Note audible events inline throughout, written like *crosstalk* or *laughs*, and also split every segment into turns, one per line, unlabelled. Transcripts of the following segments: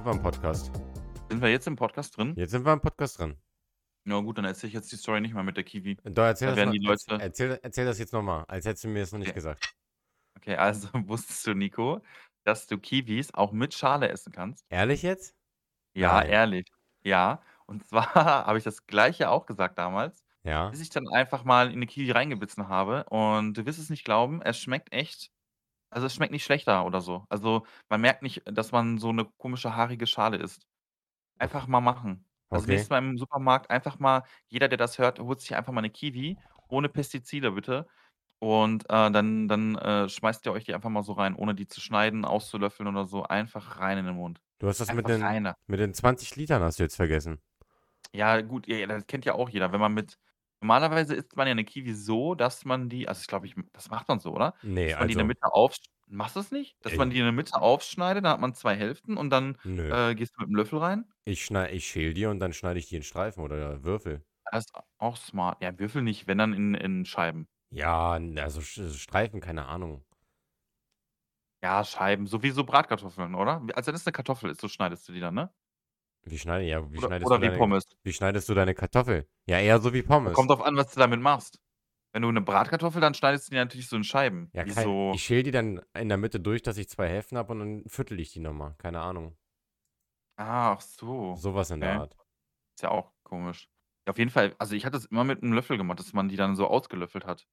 Sind wir im Podcast.
Sind wir jetzt im Podcast drin?
Jetzt sind wir im Podcast drin.
Ja gut, dann erzähle ich jetzt die Story nicht mal mit der Kiwi.
Doch, erzähl,
Da
das, noch,
die Leute-
erzähl, erzähl das jetzt nochmal, als hättest du mir das noch nicht
Okay.
gesagt.
Okay, also *laughs* wusstest du, Nico, dass du Kiwis auch mit Schale essen kannst?
Ehrlich jetzt?
Ja,
Nein.
ehrlich. Ja. Und zwar *laughs* habe ich das Gleiche auch gesagt damals,
Ja.
bis ich dann einfach mal in eine Kiwi reingebissen habe. Und du wirst es nicht glauben, es schmeckt echt. Also es schmeckt nicht schlechter oder so. Also man merkt nicht, dass man so eine komische haarige Schale isst. Einfach mal machen. Also
Okay.
nächstes Mal im Supermarkt einfach mal, jeder, der das hört, holt sich einfach mal eine Kiwi, ohne Pestizide bitte. Und äh, dann, dann äh, schmeißt ihr euch die einfach mal so rein, ohne die zu schneiden, auszulöffeln oder so. Einfach rein in den Mund.
Du hast das mit
Einfach
den,
rein. da.
mit den 20 Litern hast du jetzt vergessen.
Ja, gut, ja, ja, das kennt ja auch jeder. Wenn man mit. Normalerweise isst man ja eine Kiwi so, dass man die. Also, ich glaube, ich, das macht man so, oder?
Nee,
Dass man die in der
also,
Mitte auf. Machst du es nicht? Dass man die in der Mitte aufschneidet, dann hat man zwei Hälften und dann
nö.
äh, gehst du mit dem Löffel rein.
Ich, schneid, ich schäl die und dann schneide ich die in Streifen oder Würfel.
Das ist auch smart. Ja, Würfel nicht, wenn dann in, in Scheiben.
Ja, also Sch- Streifen, keine Ahnung.
Ja, Scheiben, so wie so Bratkartoffeln, oder? Als wenn es eine Kartoffel ist, so schneidest du die dann, ne?
Wie, schneide, ja, wie,
Oder,
schneidest,
oder
du
wie
deine,
Pommes.
wie schneidest du deine Kartoffel? Ja, eher so wie Pommes.
Kommt drauf an, was du damit machst. Wenn du eine Bratkartoffel, dann schneidest du die natürlich so in Scheiben.
Ja, kein,
so.
ich schäl die dann in der Mitte durch, dass ich zwei Hälften habe und dann viertel ich die nochmal. Keine Ahnung.
Ach so.
Sowas in der
Okay.
Art.
Ist ja auch komisch. Ja, auf jeden Fall, also ich hatte es immer mit einem Löffel gemacht, dass man die dann so ausgelöffelt hat.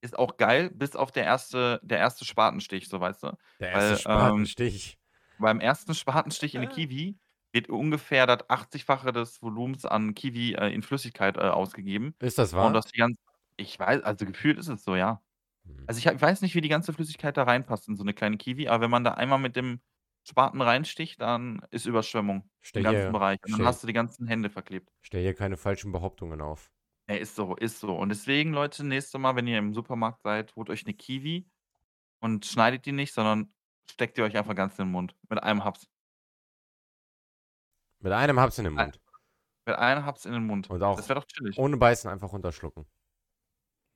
Ist auch geil, bis auf der erste, der erste Spatenstich, so weißt du.
Der
Weil,
erste
ähm,
Spatenstich.
Beim ersten Spatenstich in eine Kiwi wird ungefähr das 80-fache des Volumens an Kiwi äh, in Flüssigkeit äh, ausgegeben.
Ist das
Und
wahr?
das die ganze, ich weiß, also gefühlt ist es so, ja.
Hm.
Also ich, ich weiß nicht, wie die ganze Flüssigkeit da reinpasst in so eine kleine Kiwi, aber wenn man da einmal mit dem Spaten reinsticht, dann ist Überschwemmung
Stell
im ganzen
hier,
Bereich. Und dann hast du die ganzen Hände verklebt.
stell hier keine falschen Behauptungen auf.
Ja, ist so, ist so. Und deswegen, Leute, nächstes Mal, wenn ihr im Supermarkt seid, holt euch eine Kiwi und schneidet die nicht, sondern steckt die euch einfach ganz in den Mund. Mit einem Haps.
Mit einem Haps in den Mund.
Mit einem Haps in den Mund.
Und auch
Das wäre doch chillig.
ohne Beißen einfach runterschlucken.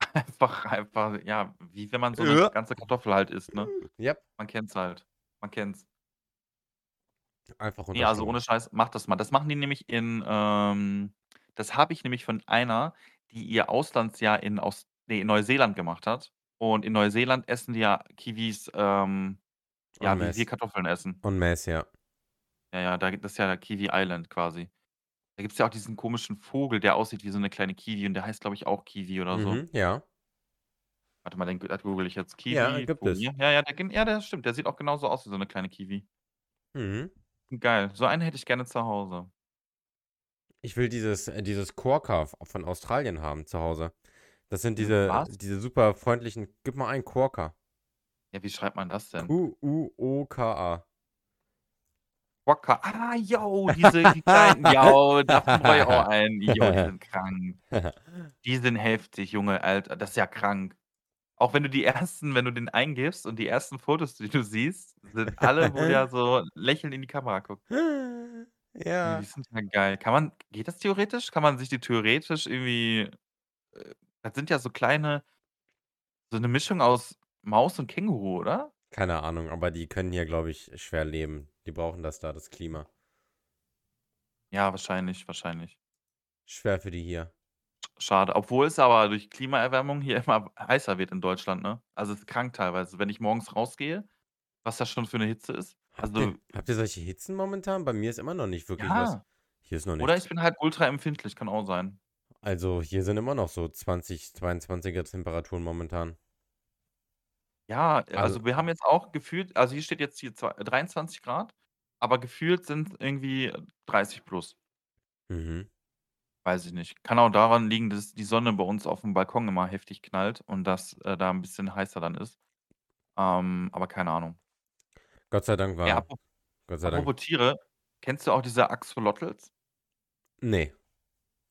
*laughs*
Einfach, einfach, ja, wie wenn man so eine
Ja.
ganze Kartoffel halt isst, ne?
Yep.
Man kennt's halt. Man kennt's.
Einfach
Nee, also
runterschlucken.
ohne Scheiß, macht das mal. Das machen die nämlich in, ähm, das habe ich nämlich von einer, die ihr Auslandsjahr in, Aus, nee, in Neuseeland gemacht hat. Und in Neuseeland essen die ja Kiwis, ähm, ja, wie wir. Kartoffeln essen.
En masse, ja.
Ja, ja, da gibt es ja Kiwi Island quasi. Da gibt es ja auch diesen komischen Vogel, der aussieht wie so eine kleine Kiwi und der heißt, glaube ich, auch Kiwi oder so.
Mhm, ja.
Warte mal, den das google ich jetzt.
Ja,
Kiwi,
gibt es.
Vogel. Ja, ja, der, gen- ja, der stimmt. Der sieht auch genauso aus wie so eine kleine Kiwi.
Mhm.
Geil. So einen hätte ich gerne zu Hause.
Ich will dieses, äh, dieses Quokka von Australien haben zu Hause. Das sind diese,
Was?
diese super freundlichen. Gib mal einen Quokka.
Ja, wie schreibt man das denn?
Q-U-O-K-A.
Quokka. Ah, yo, diese die kleinen, yo, davon brauche *laughs* ich auch einen. Yo, die sind krank. *laughs* Die sind heftig, Junge, Alter. Das ist ja krank. Auch wenn du die ersten, wenn du den eingibst und die ersten Fotos, die du siehst, sind alle, wo der so lächelnd in die Kamera guckt. *laughs*
Ja.
die sind ja geil. Kann man, geht das theoretisch? Kann man sich die theoretisch irgendwie, äh, das sind ja so kleine, so eine Mischung aus Maus und Känguru, oder?
Keine Ahnung, aber die können hier, glaube ich, schwer leben. Die brauchen das da, das Klima.
Ja, wahrscheinlich, wahrscheinlich.
Schwer für die hier.
Schade. Obwohl es aber durch Klimaerwärmung hier immer heißer wird in Deutschland, ne? Also es ist krank teilweise. Wenn ich morgens rausgehe, was das schon für eine Hitze ist.
Habt
Also,
ihr, habt ihr solche Hitzen momentan? Bei mir ist immer noch nicht wirklich was.
ja.
Hier ist noch
Oder
nichts.
ich bin halt ultra empfindlich, kann auch sein.
Also hier sind immer noch so 20, 22er Temperaturen momentan.
Ja,
Also,
also wir haben jetzt auch gefühlt, also hier steht jetzt hier zwei- 23 Grad, aber gefühlt sind es irgendwie 30 plus.
mhm.
Weiß ich nicht. Kann auch daran liegen, dass die Sonne bei uns auf dem Balkon immer heftig knallt und dass äh, da ein bisschen heißer dann ist. Ähm, aber keine Ahnung.
Gott sei Dank
Ja,
war.
apropos,
Gott sei Dank.
apropos Tiere, kennst du auch diese Axolotls?
Nee.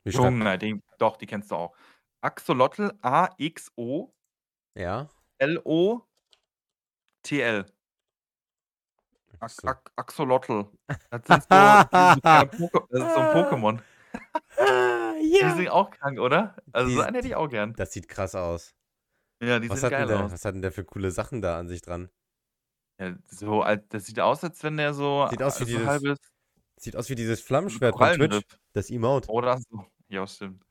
Wie.
Junge, den, doch, die kennst du auch. Axolotl, A-X-O-L-O-T-L.
Ja?
Ak
So.
Ak Axolotl. Das sind so, *laughs* sind das ist so ein Pokémon. *laughs*
Ah,
Die
ja.
sind auch krank, oder? Also
Die,
so einen hätte ich auch gern.
das sieht krass aus.
Ja, die
Was denn
geil
der,
aus.
was hat denn der für coole Sachen da an sich dran?
Ja, so das sieht aus, als wenn der so
Sieht aus wie
so
dieses
halbes
sieht aus wie dieses Flammenschwert von Twitch, das Emote.
oder so. Ja, stimmt.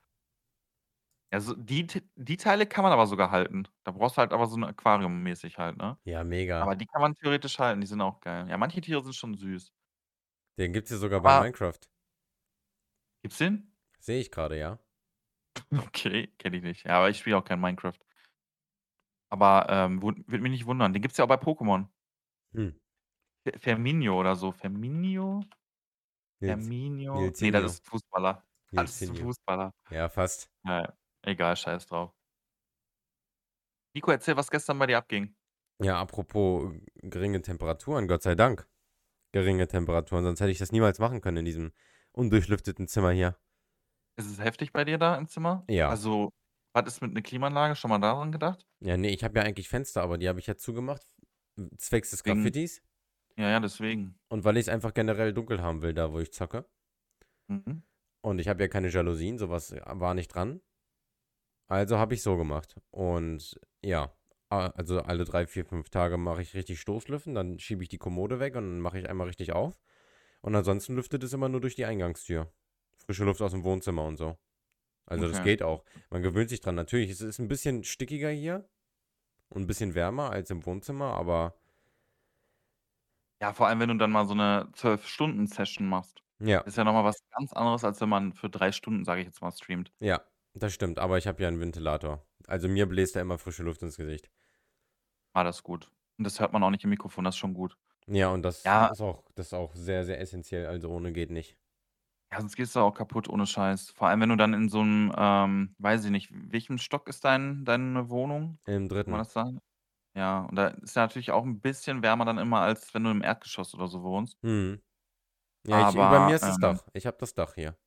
Ja, so die T die Teile kann man aber sogar halten. Da brauchst du halt aber so 'n Aquarium mäßig halt, ne?
Ja, mega.
Aber die kann man theoretisch halten, die sind auch geil. Ja, manche Tiere sind schon süß.
Den gibt's ja sogar bei
Aber
Minecraft.
Gibt's den?
Sehe ich grade, ja. *laughs*
Okay, kenne ich nicht. Ja, aber ich spiele auch kein Minecraft. Aber, ähm, wund würde mich nicht wundern. Den gibt's ja auch bei Pokémon.
Hm.
Fe Firmino oder so. Firmino?
Nils
Firmino? Ne, *laughs* das ist 'n Fußballer. Das ist 'n. Fußballer.
Ja, fast.
Ja, ja. Egal, scheiß drauf. Nico, erzähl, was gestern bei dir abging.
Ja, apropos geringe Temperaturen, Gott sei Dank. Geringe Temperaturen, sonst hätte ich das niemals machen können in diesem undurchlüfteten Zimmer hier.
Ist es heftig bei dir da im Zimmer?
Ja.
Also, was ist mit 'ne Klimaanlage? Schon mal daran gedacht?
Ja, ne, ich habe ja eigentlich Fenster, aber die habe ich ja zugemacht, zwecks des
Wegen
Graffitis.
ja, ja, deswegen.
Und weil ich's einfach generell dunkel haben will, da wo ich zocke.
Mhm.
Und ich habe ja keine Jalousien, so was war nicht dran. Also habe ich so gemacht. Und ja, also alle 3, 4, 5 Tage mache ich richtig Stoßlüften, dann schiebe ich die Kommode weg und dann mache ich einmal richtig auf. Und ansonsten lüftet es immer nur durch die Eingangstür. Frische Luft aus'm Wohnzimmer und so. Also, das
Okay.
geht auch. Man gewöhnt sich dran. Natürlich, es ist 'n bisschen stickiger hier und 'n bisschen wärmer als im Wohnzimmer, aber
Ja, vor allem, wenn du dann mal so 'ne 12-Stunden-Session machst.
Ja.
Ist ja noch mal was ganz anderes, als wenn man für 3 Stunden, sage ich jetzt mal, streamt.
Ja, das stimmt, aber ich habe ja 'n Ventilator. Also, mir bläst er immer frische Luft ins Gesicht.
Ah, das ist gut. Und das hört man auch nicht im Mikrofon, das ist schon gut.
Ja, und das
Ja.
ist auch das ist auch sehr, sehr essenziell, also ohne geht nicht.
Ja, sonst gehst du auch kaputt ohne Scheiß. Vor allem, wenn du dann in so 'nem, ähm, weiß ich nicht, welchem Stock ist dein deine Wohnung?
Im
Kann man
3.
das sagen? Ja, und da ist ja natürlich auch 'n bisschen wärmer dann immer, als wenn du im Erdgeschoss oder so wohnst.
Mhm. Ja, ich bei
Aber,
mir ist das
ähm
Dach. Ich habe das Dach hier.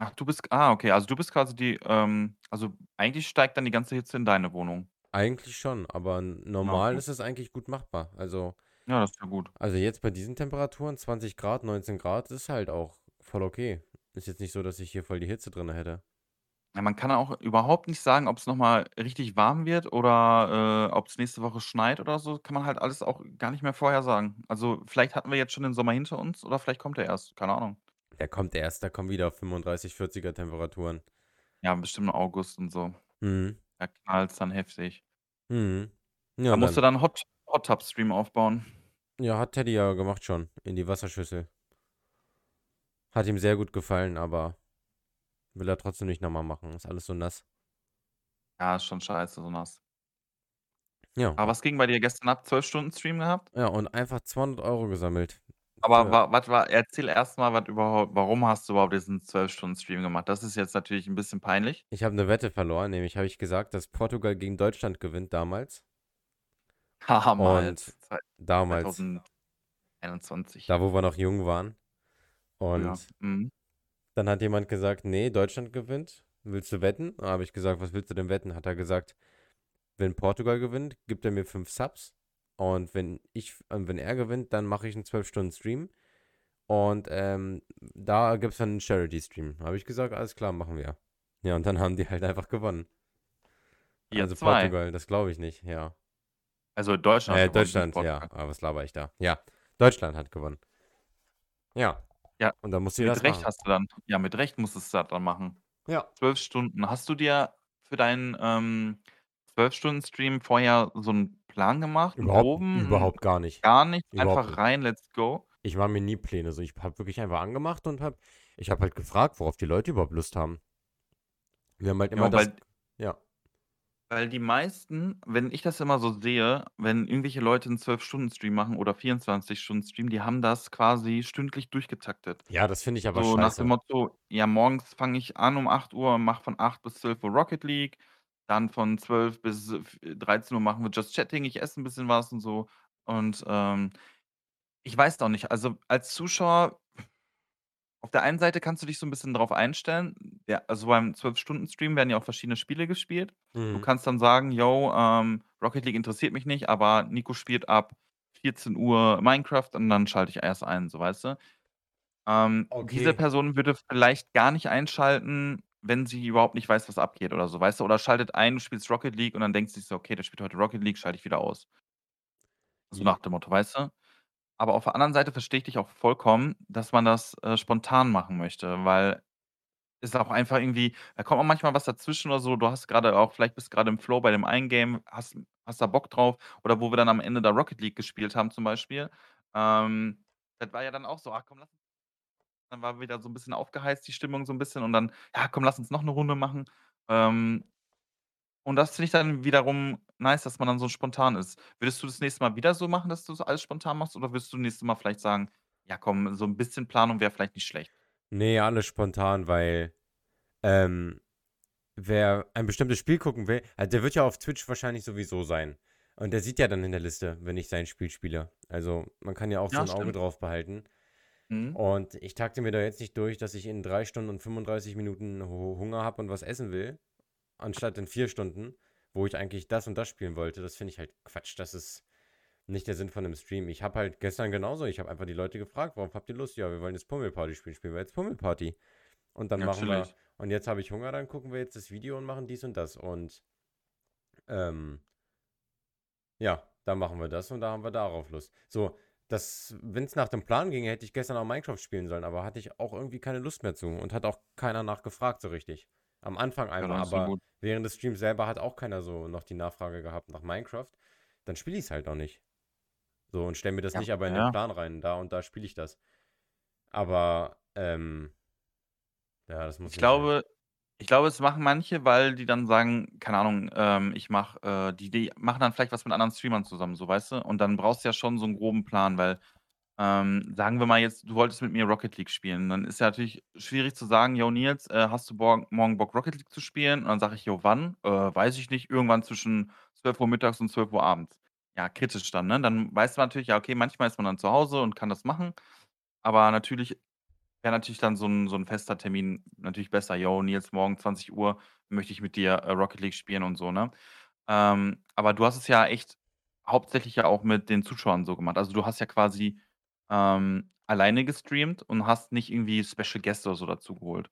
Ach, du bist ah, okay, also du bist quasi die, ähm also eigentlich steigt dann die ganze Hitze in deine Wohnung?
Eigentlich schon, aber n
Ah,
normal
okay.
ist es eigentlich gut machbar. Also
Ja, das ist ja gut.
also jetzt bei diesen Temperaturen, 20 C, 19 C, ist halt auch voll okay. Ist jetzt nicht so, dass ich hier voll die Hitze drinne hätte.
Ja, man kann auch überhaupt nicht sagen, ob's noch mal richtig warm wird oder, äh, ob's nächste Woche schneit oder so. Kann man halt alles auch gar nicht mehr vorhersagen. Also, vielleicht hatten wir jetzt schon den Sommer hinter uns oder vielleicht kommt er erst, keine Ahnung.
Der kommt erst, da kommen wieder 35, 40er Temperaturen.
Ja, bestimmt im August und so.
Mhm.
Da knallt's dann heftig.
Mhm. Ja,
Da musst du
dann
dann Hot Hot Tub Stream aufbauen.
Ja, hat Teddy ja gemacht schon, in die Wasserschüssel. Hat ihm sehr gut gefallen, aber will er trotzdem nicht noch mal machen. Ist alles so nass.
Ja, ist schon scheiße, so nass.
Ja.
Aber was ging bei dir gestern ab? 12 Stunden Stream gehabt?
Ja, und einfach 200 € gesammelt.
Aber
Für
wa was war erzähl erst mal, was überhaupt warum hast du überhaupt diesen 12 Stunden Stream gemacht? Das ist jetzt natürlich 'n bisschen peinlich.
Ich habe 'ne Wette verloren, nämlich habe ich gesagt, dass Portugal gegen Deutschland gewinnt damals.
Damals,
Und
zwei
damals.
2021.
Da, wo wir noch jung waren.
Ja,
Und
mhm.
dann hat jemand gesagt: „Ne, Deutschland gewinnt. Willst du wetten?“ Da habe ich gesagt: „Was willst du denn wetten?“ Hat er gesagt: „Wenn Portugal gewinnt, gibt er mir 5 Subs. Und wenn ich und wenn er gewinnt, dann mache ich 'n 12 Stunden Stream. Und, ähm, da gibt's dann 'n Charity-Stream.“ Habe ich gesagt: „Alles klar, machen wir.“ Ja, und dann haben die halt einfach gewonnen.
Ihr
Also
2?
Portugal, das glaube ich nicht, ja.
Also Deutschland
Äh, Deutschland, ja. Ah, was laber ich da? Ja, Deutschland hat gewonnen. Ja.
Ja,
Und dann musste ich
mit
das
Recht
machen.
hast du dann ja, mit Recht musstest du das dann machen.
Ja.
12 Stunden. Hast du dir für deinen, ähm, 12 Stunden Stream vorher so 'n Plan gemacht,
Überhaupt
groben, 'n
überhaupt gar nicht.
gar nicht,
Überhaupt
einfach
nicht.
rein, let's go?
Ich mache mir nie Pläne so. Ich habe wirklich einfach angemacht und habe ich habe halt gefragt, worauf die Leute überhaupt Lust haben. Wir haben halt immer
Ja,
das
weil
ja.
weil die meisten wenn ich das immer so sehe, wenn irgendwelche Leute 'n 12 Stunden Stream machen oder 24 Stunden Stream, die haben das quasi stündlich durchgetaktet.
Ja, das finde ich aber
So nach dem
scheiße.
Motto: „Ja, morgens fange ich an um 8:00, mache von 8 bis 12 Rocket League, dann von 12 bis f 13 machen wir Just Chatting, ich esse 'n bisschen was und so.“ Und, ähm, ich weiß auch nicht, also als Zuschauer auf der einen Seite kannst du dich so 'n bisschen drauf einstellen. Ja, also beim 12 Stunden Stream werden ja auch verschiedene Spiele gespielt. Du
Mhm.
kannst dann sagen: „Jo, ähm, Rocket League interessiert mich nicht, aber Nico spielt ab 14:00 Minecraft und dann schalte ich erst ein“, so, weißt du? Ähm, diese
Okay.
Person würde vielleicht gar nicht einschalten, wenn sie überhaupt nicht weiß, was abgeht oder so, weißt du? Oder schaltet ein, du spielst Rocket League und dann denkt sie so: „Okay, der spielt heute Rocket League, schalte ich wieder aus.“ So nach dem Motto, weißt du? Aber auf der anderen Seite verstehe ich dich auch vollkommen, dass man das, äh, spontan machen möchte, weil ist auch einfach irgendwie da kommt auch manchmal was dazwischen oder so. Du hast grade auch vielleicht bist grade im Flow bei dem einen Game, hast hast da Bock drauf oder wo wir dann am Ende da Rocket League gespielt haben zum Beispiel. Ähm, das war ja dann auch so: „Ach komm, lass uns“ dann war wieder so 'n bisschen aufgeheizt die Stimmung so 'n bisschen und dann: „Ja, komm, lass uns noch 'ne Runde machen.“ Ähm, und das finde ich dann wiederum nice, dass man dann so spontan ist. Würdest du das nächste Mal wieder so machen, dass du so alles spontan machst oder würdest du nächstes Mal vielleicht sagen: „Ja komm, so 'n bisschen Planung wäre vielleicht nicht schlecht?“
Ne, alles spontan, weil, ähm, wer ein bestimmtes Spiel gucken will also, der wird ja auf Twitch wahrscheinlich sowieso sein. Und der sieht ja dann in der Liste, wenn ich sein Spiel spiele. Also, man kann ja auch so
Ja,
'n Auge
stimmt.
drauf behalten.
Mhm.
Und ich takte mir da jetzt nicht durch, dass ich in 3 Stunden und 35 Minuten Hu Hunger habe und was essen will, anstatt in 4 Stunden, wo ich eigentlich das und das spielen wollte. Das finde ich halt Quatsch. Das ist nicht der Sinn von 'nem Stream. Ich habe halt gestern genauso ich habe einfach die Leute gefragt: „Worauf habt ihr Lust?“ „Ja, wir wollen jetzt Pummelparty spielen.“ Spielen wir jetzt Pummelparty. Und dann
Ja,
machen wir und jetzt habe ich Hunger, dann gucken wir jetzt das Video und machen dies und das. Und, ähm ja, dann machen wir das und da haben wir darauf Lust. So, das wenn's nach dem Plan ginge, hätte ich gestern auch Minecraft spielen sollen, aber hatte ich auch irgendwie keine Lust mehr zu und hat auch keiner nach gefragt so richtig. Am Anfang einmal,
ja
aber während des Streams selber hat auch keiner so noch die Nachfrage gehabt nach Minecraft. Dann spiele ich's halt auch nicht. So und stelle mir das
Ja,
nicht aber in den
ja.
Plan rein. Da und da spiele ich das. Aber, ähm ja, das muss
Ich
sein.
glaube ich glaube, es machen manche, weil die dann sagen, keine Ahnung, ähm, ich mache, äh die die machen dann vielleicht was mit anderen Streamern zusammen, so, weißt du? Und dann brauchst du ja schon so 'n groben Plan, weil, ähm, sagen wir mal jetzt, du wolltest mit mir Rocket League spielen, dann ist ja natürlich schwierig zu sagen: „Jo, Nils, äh, hast du morgen Bock, Rocket League zu spielen?“ Und dann sage ich: „Jo, wann?“ „Äh, weiß ich nicht, irgendwann zwischen 12:00 mittags und 12:00 abends.“ Ja, kritisch dann, ne? Dann weißt du natürlich, ja, okay, manchmal ist man dann zu Hause und kann das machen, aber natürlich wäre natürlich dann so 'n so 'n fester Termin natürlich besser: „Jo, Nils, morgen 20:00 möchte ich mit dir, äh, Rocket League spielen“ und so, ne? Ähm, aber du hast es ja echt hauptsächlich ja auch mit den Zuschauern so gemacht. Also, du hast ja quasi, ähm, alleine gestreamt und hast nicht irgendwie Special Guest oder so dazu geholt.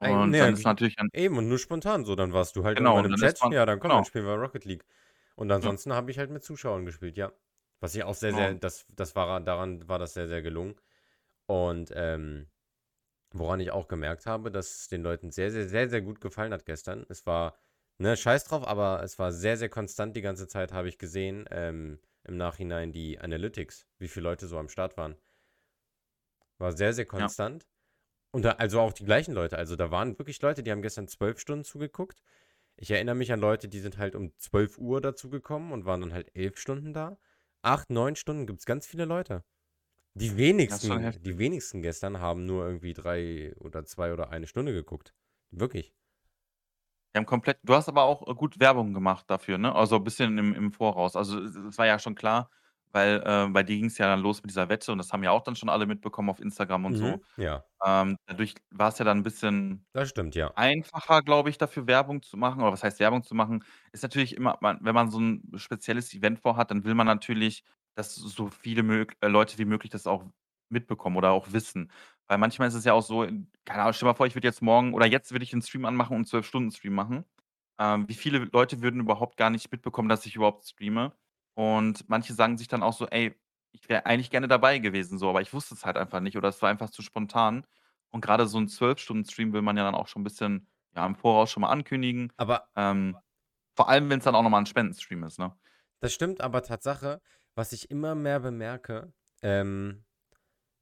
Ei
Und
ne,
dann ist
eigentlich
natürlich dann
eben und nur spontan so. Dann warst du halt
Genau,
irgendwann
und
im
dann ist
Chat:
man
„Ja, dann komm, dann
genau.
spielen wir Rocket League.“ Und
Ja.
ansonsten habe ich halt mit Zuschauern gespielt, ja. Was ich auch sehr, sehr
Genau.
das das war daran war das sehr, sehr gelungen. Und, ähm, woran ich auch gemerkt habe, dass es den Leuten sehr, sehr, sehr, sehr gut gefallen hat gestern. Es war ne, scheiß drauf, aber es war sehr, sehr konstant die ganze Zeit, habe ich gesehen, ähm, im Nachhinein die Analytics, wie viele Leute so am Start waren. War sehr, sehr
Ja.
konstant. Und da also auch die gleichen Leute. Also, da waren wirklich Leute, die haben gestern 12 Stunden zugeguckt. Ich erinnere mich an Leute, die sind halt um 12:00 dazugekommen und waren dann halt 11 Stunden da. 8, 9 Stunden gibt's ganz viele Leute. Die wenigsten die wenigsten gestern haben nur irgendwie 3 oder 2 oder 1 Stunde geguckt. Wirklich.
Die haben komplett du hast aber auch, äh, gut Werbung gemacht dafür, ne? Also, bisschen im im Voraus. Also, es es war ja schon klar, weil, äh, bei dir ging's ja dann los mit dieser Wette und das haben ja auch dann schon alle mitbekommen auf Instagram und so.
Mhm, ja.
Ähm, dadurch war's ja dann 'n bisschen
Das stimmt, ja.
einfacher, glaube ich, dafür Werbung zu machen. Oder was heißt Werbung zu machen? Ist natürlich immer man wenn man so 'n spezielles Event vorhat, dann will man natürlich, dass so viele mög äh, Leute wie möglich das auch mitbekommen oder auch wissen. Weil manchmal ist es ja auch so keine Ahnung, stell dir mal vor, ich würde jetzt morgen oder jetzt würde ich 'n Stream anmachen und 'n 12-Stunden-Stream machen. Ähm, wie viele Leute würden überhaupt gar nicht mitbekommen, dass ich überhaupt streame? Und manche sagen sich dann auch so: „Ey, ich wäre eigentlich gerne dabei gewesen so, aber ich wusste es halt einfach nicht oder es war einfach zu spontan.“ Und grade so 'n 12-Stunden-Stream will man ja dann auch schon 'n bisschen, ja, im Voraus schon mal ankündigen.
Aber
Ähm, vor allem, wenn's dann auch noch mal 'n Spendenstream ist, ne?
Das stimmt, aber Tatsache, was ich immer mehr bemerke, ähm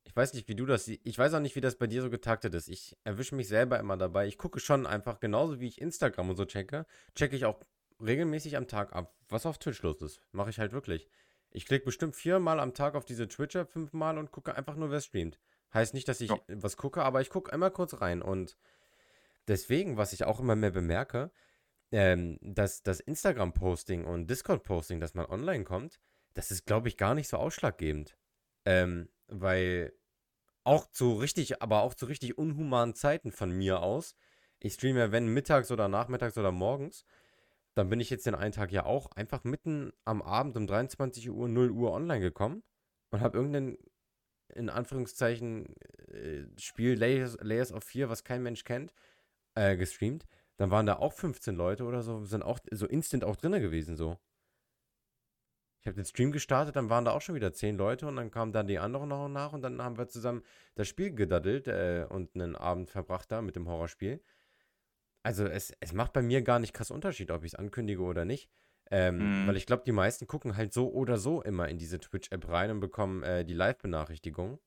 ich weiß nicht, wie du das ich weiß auch nicht, wie das bei dir so getaktet ist. Ich erwische mich selber immer dabei. Ich gucke schon einfach genauso wie ich Instagram und so checke, checke ich auch regelmäßig am Tag ab, was auf Twitch los ist. Mache ich halt wirklich. Ich klicke bestimmt viermal am Tag auf diese Twitch-App, fünfmal und gucke einfach nur, wer streamt. Heißt nicht, dass
Ja.
ich was gucke, aber ich gucke immer kurz rein. Und deswegen, was ich auch immer mehr bemerke, ähm, dass das Instagram-Posting und Discord-Posting, dass man online kommt, das ist, glaube ich, gar nicht so ausschlaggebend. Ähm, weil auch zu richtig aber auch zu richtig unhumanen Zeiten von mir aus ich streame ja, wenn mittags oder nachmittags oder morgens, dann bin ich jetzt den einen Tag ja auch einfach mitten am Abend um 23:00, 0:00 online gekommen und habe irgend 'nen, in Anführungszeichen, äh, Spiel Layers Layers of Fear, was kein Mensch kennt, äh, gestreamt. Dann waren da auch 15 Leute oder so, sind auch so instant auch drinnen gewesen so. Ich habe den Stream gestartet, dann waren da auch schon wieder zehn Leute und dann kamen dann die anderen noch nach und dann haben wir zusammen das Spiel gedaddelt äh, und einen Abend verbracht da mit dem Horrorspiel. Also es, es macht bei mir gar nicht krass Unterschied, ob ich es ankündige oder nicht. Ähm, weil
Mhm.
ich glaube, die meisten gucken halt so oder so immer in diese Twitch-App rein und bekommen äh, die Live-Benachrichtigung.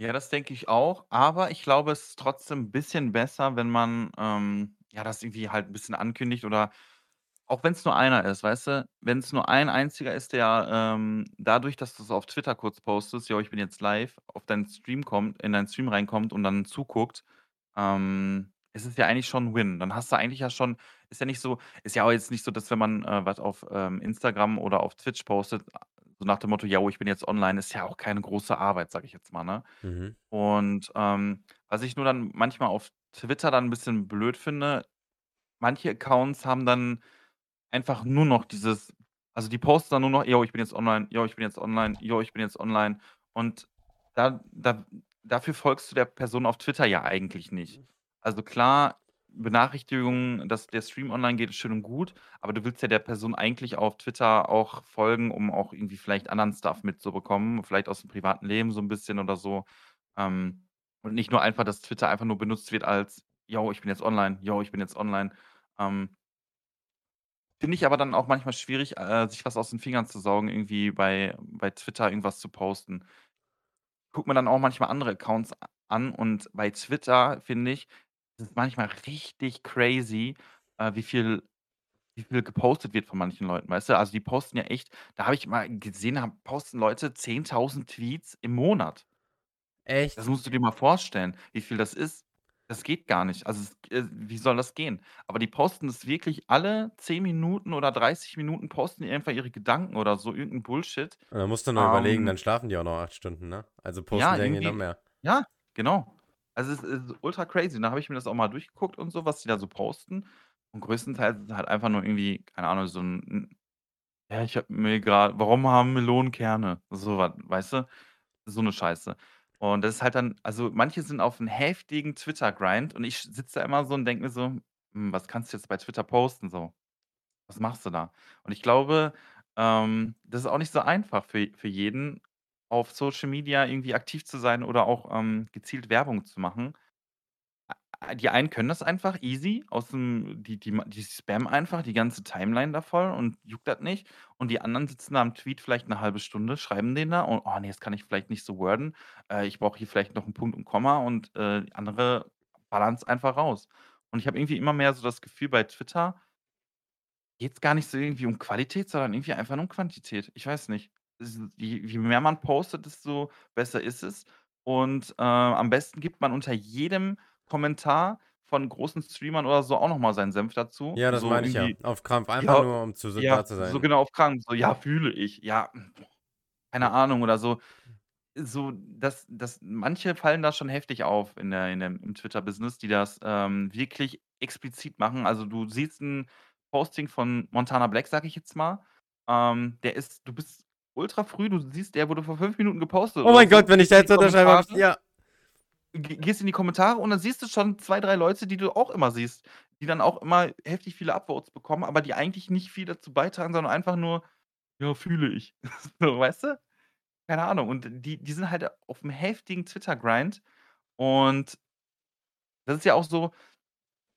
Ja, das denke ich auch, aber ich glaube, es ist trotzdem 'n bisschen besser, wenn man, ähm, ja, das irgendwie halt 'n bisschen ankündigt oder auch wenn's nur einer ist, weißt du? Wenn's nur ein einziger ist, der, ähm, dadurch, dass du's auf Twitter kurz postest: „Jo, ich bin jetzt live“, auf deinen Stream kommt in deinen Stream reinkommt und dann zuguckt, ähm, ist es ja eigentlich schon 'n Win. Dann hast du eigentlich ja schon ist ja nicht so ist ja auch jetzt nicht so, dass wenn man, äh, was auf, ähm, Instagram oder auf Twitch postet, so nach dem Motto: „Jo, ich bin jetzt online“, ist ja auch keine große Arbeit, sage ich jetzt mal, ne?
Mhm.
Und, ähm, was ich nur dann manchmal auf Twitter dann 'n bisschen blöd finde, manche Accounts haben dann einfach nur noch dieses also, die posten dann nur noch: „Jo, ich bin jetzt online. Jo, ich bin jetzt online. Jo, ich bin jetzt online.“ Und da da dafür folgst du der Person auf Twitter ja eigentlich nicht. Also, klar, Benachrichtigungen, dass der Stream online geht, ist schön und gut, aber du willst ja der Person eigentlich auf Twitter auch folgen, um auch irgendwie vielleicht anderen Stuff mitzubekommen, vielleicht aus'm privaten Leben so 'n bisschen oder so. Ähm, und nicht nur einfach, dass Twitter einfach nur benutzt wird als: „Jo, ich bin jetzt online. Jo, ich bin jetzt online.“ Ähm Finde ich aber dann auch manchmal schwierig, äh, sich was aus den Fingern zu saugen, irgendwie bei bei Twitter irgendwas zu posten. Gucke mir dann auch manchmal andere Accounts a an und bei Twitter, finde ich, ist es manchmal richtig crazy, äh, wie viel wie viel gepostet wird von manchen Leuten, weißt du? Also, die posten ja echt da habe ich mal gesehen, da posten Leute 10.000 Tweets im Monat. Das
Echt?
musst du dir mal vorstellen, wie viel das ist. Das geht gar nicht. Also, es äh, wie soll das gehen? Aber die posten das wirklich alle 10 Minuten oder 30 Minuten posten die einfach ihre Gedanken oder so, irgend 'n Bullshit.
Und dann musst du nur überlegen,
Ähm
dann schlafen die auch noch 8 Stunden, ne? Also, posten
Ja,
die eigentlich noch
irgendwie
mehr.
ja, genau. Also, es ist ultra crazy. Da habe ich mir das auch mal durchgeguckt und so, was die da so posten. Und größtenteils ist es halt einfach nur irgendwie, keine Ahnung, so 'n 'n ja, ich habe mir grad warum haben Melonen Kerne? So was, weißt du? So 'ne Scheiße. Und das ist halt dann also, manche sind auf 'n heftigen Twitter-Grind und ich sitze da immer so und denke mir so: „Hm, was kannst du jetzt bei Twitter posten so? Was machst du da?“ Und ich glaube, ähm, das ist auch nicht so einfach für für jeden, auf Social Media irgendwie aktiv zu sein oder auch, ähm, gezielt Werbung zu machen. A die einen können das einfach easy aus'm die die ma die spammen einfach die ganze Timeline da voll und juckt das nicht. Und die anderen sitzen da am Tweet vielleicht 'ne 1/2 Stunde, schreiben den da und: „Oh ne, das kann ich vielleicht nicht so worden. Äh, ich brauche hier vielleicht noch 'n Punkt und Komma“ und, äh, andere ballern's einfach raus. Und ich habe irgendwie immer mehr so das Gefühl bei Twitter geht's gar nicht so irgendwie um Qualität, sondern irgendwie einfach nur um Quantität. Ich weiß nicht. Es je je mehr man postet, desto besser ist es. Und, äh, am besten gibt man unter jedem Kommentar von großen Streamern oder so auch noch mal seinen Senf dazu.
Ja, das
So
meine ich ja. Auf Krampf, einfach
ja,
nur, um zu
ja,
da zu
so
sein.
genau auf Krampf, so: „Ja, fühle ich.“ Ja, keine. Ahnung oder so so, dass dass manche fallen da schon heftig auf in der in dem im Twitter-Business, die das, ähm, wirklich explizit machen. Also, du siehst 'n Posting von Montana Black, sage ich jetzt mal. Ähm, der ist du bist ultra früh, du siehst, der wurde vor 5 Minuten gepostet
Oh mein
so,
Gott, wenn ich da jetzt unterschreibe, ja.
Ge gehst in die Kommentare und dann siehst du schon 2, 3 Leute, die du auch immer siehst, die dann auch immer heftig viele Upvotes bekommen, aber die eigentlich nicht viel dazu beitragen, sondern einfach nur: „Ja, fühle ich.“ *laughs* So, weißt du? Keine Ahnung. Und die die sind halt auf'm heftigen Twitter-Grind und das ist ja auch so,